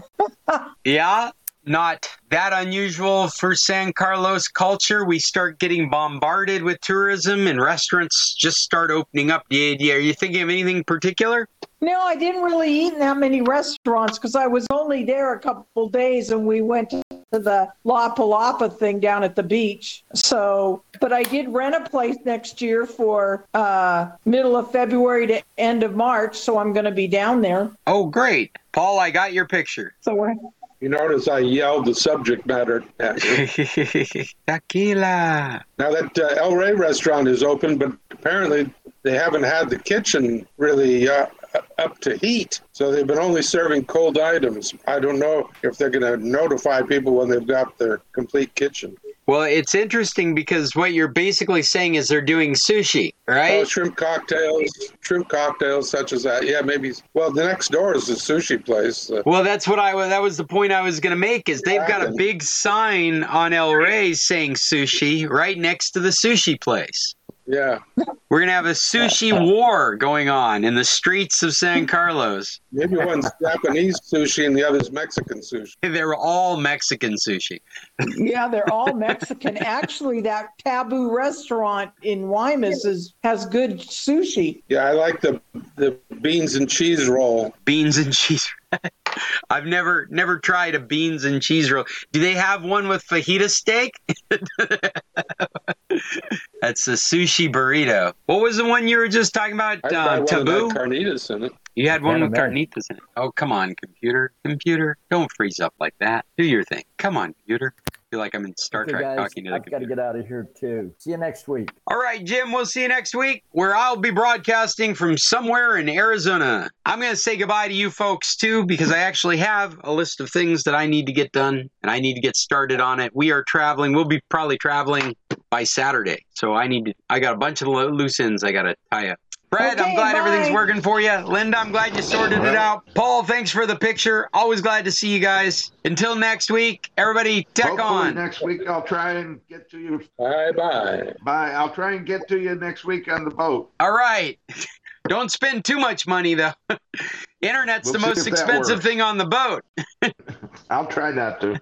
Yeah, not that unusual for San Carlos culture. We start getting bombarded with tourism and restaurants just start opening up. Yeah, yeah. Are you thinking of anything particular? No, I didn't really eat in that many restaurants because I was only there a couple days and we went to the La Palapa thing down at the beach. So, but I did rent a place next year for uh, middle of February to end of March. So I'm going to be down there. Oh, great. Paul, I got your picture. So we're, You notice I yelled the subject matter at you. Tequila. now that uh, El Rey restaurant is open, but apparently they haven't had the kitchen really uh, up to heat. So they've been only serving cold items. I don't know if they're going to notify people when they've got their complete kitchen. Well, it's interesting because what you're basically saying is they're doing sushi, right? Oh, shrimp cocktails, shrimp cocktails such as that. Yeah, maybe. Well, the next door is a sushi place. Uh, Well, that's what I that was the point I was going to make is they've got a big sign on El Rey saying sushi right next to the sushi place. Yeah. We're going to have a sushi war going on in the streets of San Carlos. Maybe one's Japanese sushi and the other's Mexican sushi. They're all Mexican sushi. Yeah, they're all Mexican. Actually, that Taboo restaurant in Guaymas is, has good sushi. Yeah, I like the the beans and cheese roll. Beans and cheese. I've never never tried a beans and cheese roll. Do they have one with fajita steak? That's a sushi burrito. What was the one you were just talking about? I Uh, tried one taboo. carnitas in it. You had one with carnitas in it. Oh, come on, computer. Computer, don't freeze up like that. Do your thing. Come on, computer. I feel like I'm in Star Okay, Trek guys, talking to the I've got to get out of here too. See you next week. All right, Jim, we'll see you next week where I'll be broadcasting from somewhere in Arizona. I'm going to say goodbye to you folks too because I actually have a list of things that I need to get done and I need to get started on it. We are traveling. We'll be probably traveling by Saturday. So I need to, I got a bunch of lo- loose ends I got to tie up. Fred, I'm Okay, glad everything's working for you. Linda, I'm glad you sorted it out. Paul, thanks for the picture. Always glad to see you guys. Until next week, everybody, tech Hopefully on. next week I'll try and get to you. Bye bye. Bye. I'll try and get to you next week on the boat. All right. Don't spend too much money though. Internet's We'll the most expensive thing on the boat. I'll try not to.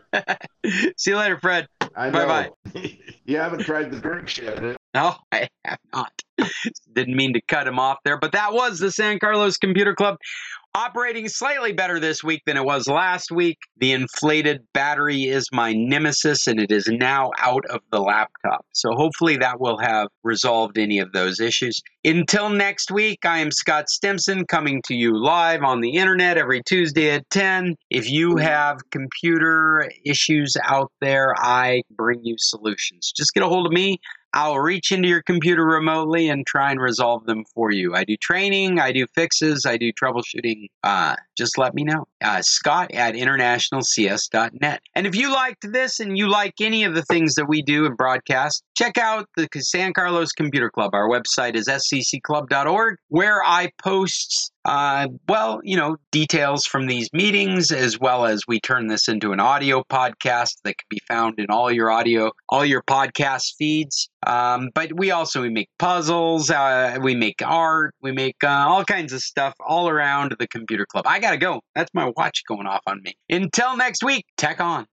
See you later, Fred. I Bye know. bye. You haven't tried the drinks yet. No, I have not. Didn't mean to cut him off there, but that was the San Carlos Computer Club operating slightly better this week than it was last week. The inflated battery is my nemesis and it is now out of the laptop. So hopefully that will have resolved any of those issues. Until next week, I am Scott Stimson coming to you live on the internet every Tuesday at 10. If you have computer issues out there, I bring you solutions. Just get a hold of me. I'll reach into your computer remotely and try and resolve them for you. I do training, I do fixes, I do troubleshooting. Uh, just let me know. Uh, Scott at internationalcs.net. And if you liked this and you like any of the things that we do and broadcast, check out the San Carlos Computer Club. Our website is sccclub.org, where I post uh, well, you know, details from these meetings, as well as we turn this into an audio podcast that can be found in all your audio, all your podcast feeds. Um, but we also we make puzzles, uh, we make art, we make uh, all kinds of stuff all around the computer club. I gotta go. That's my watch going off on me. Until next week, tech on.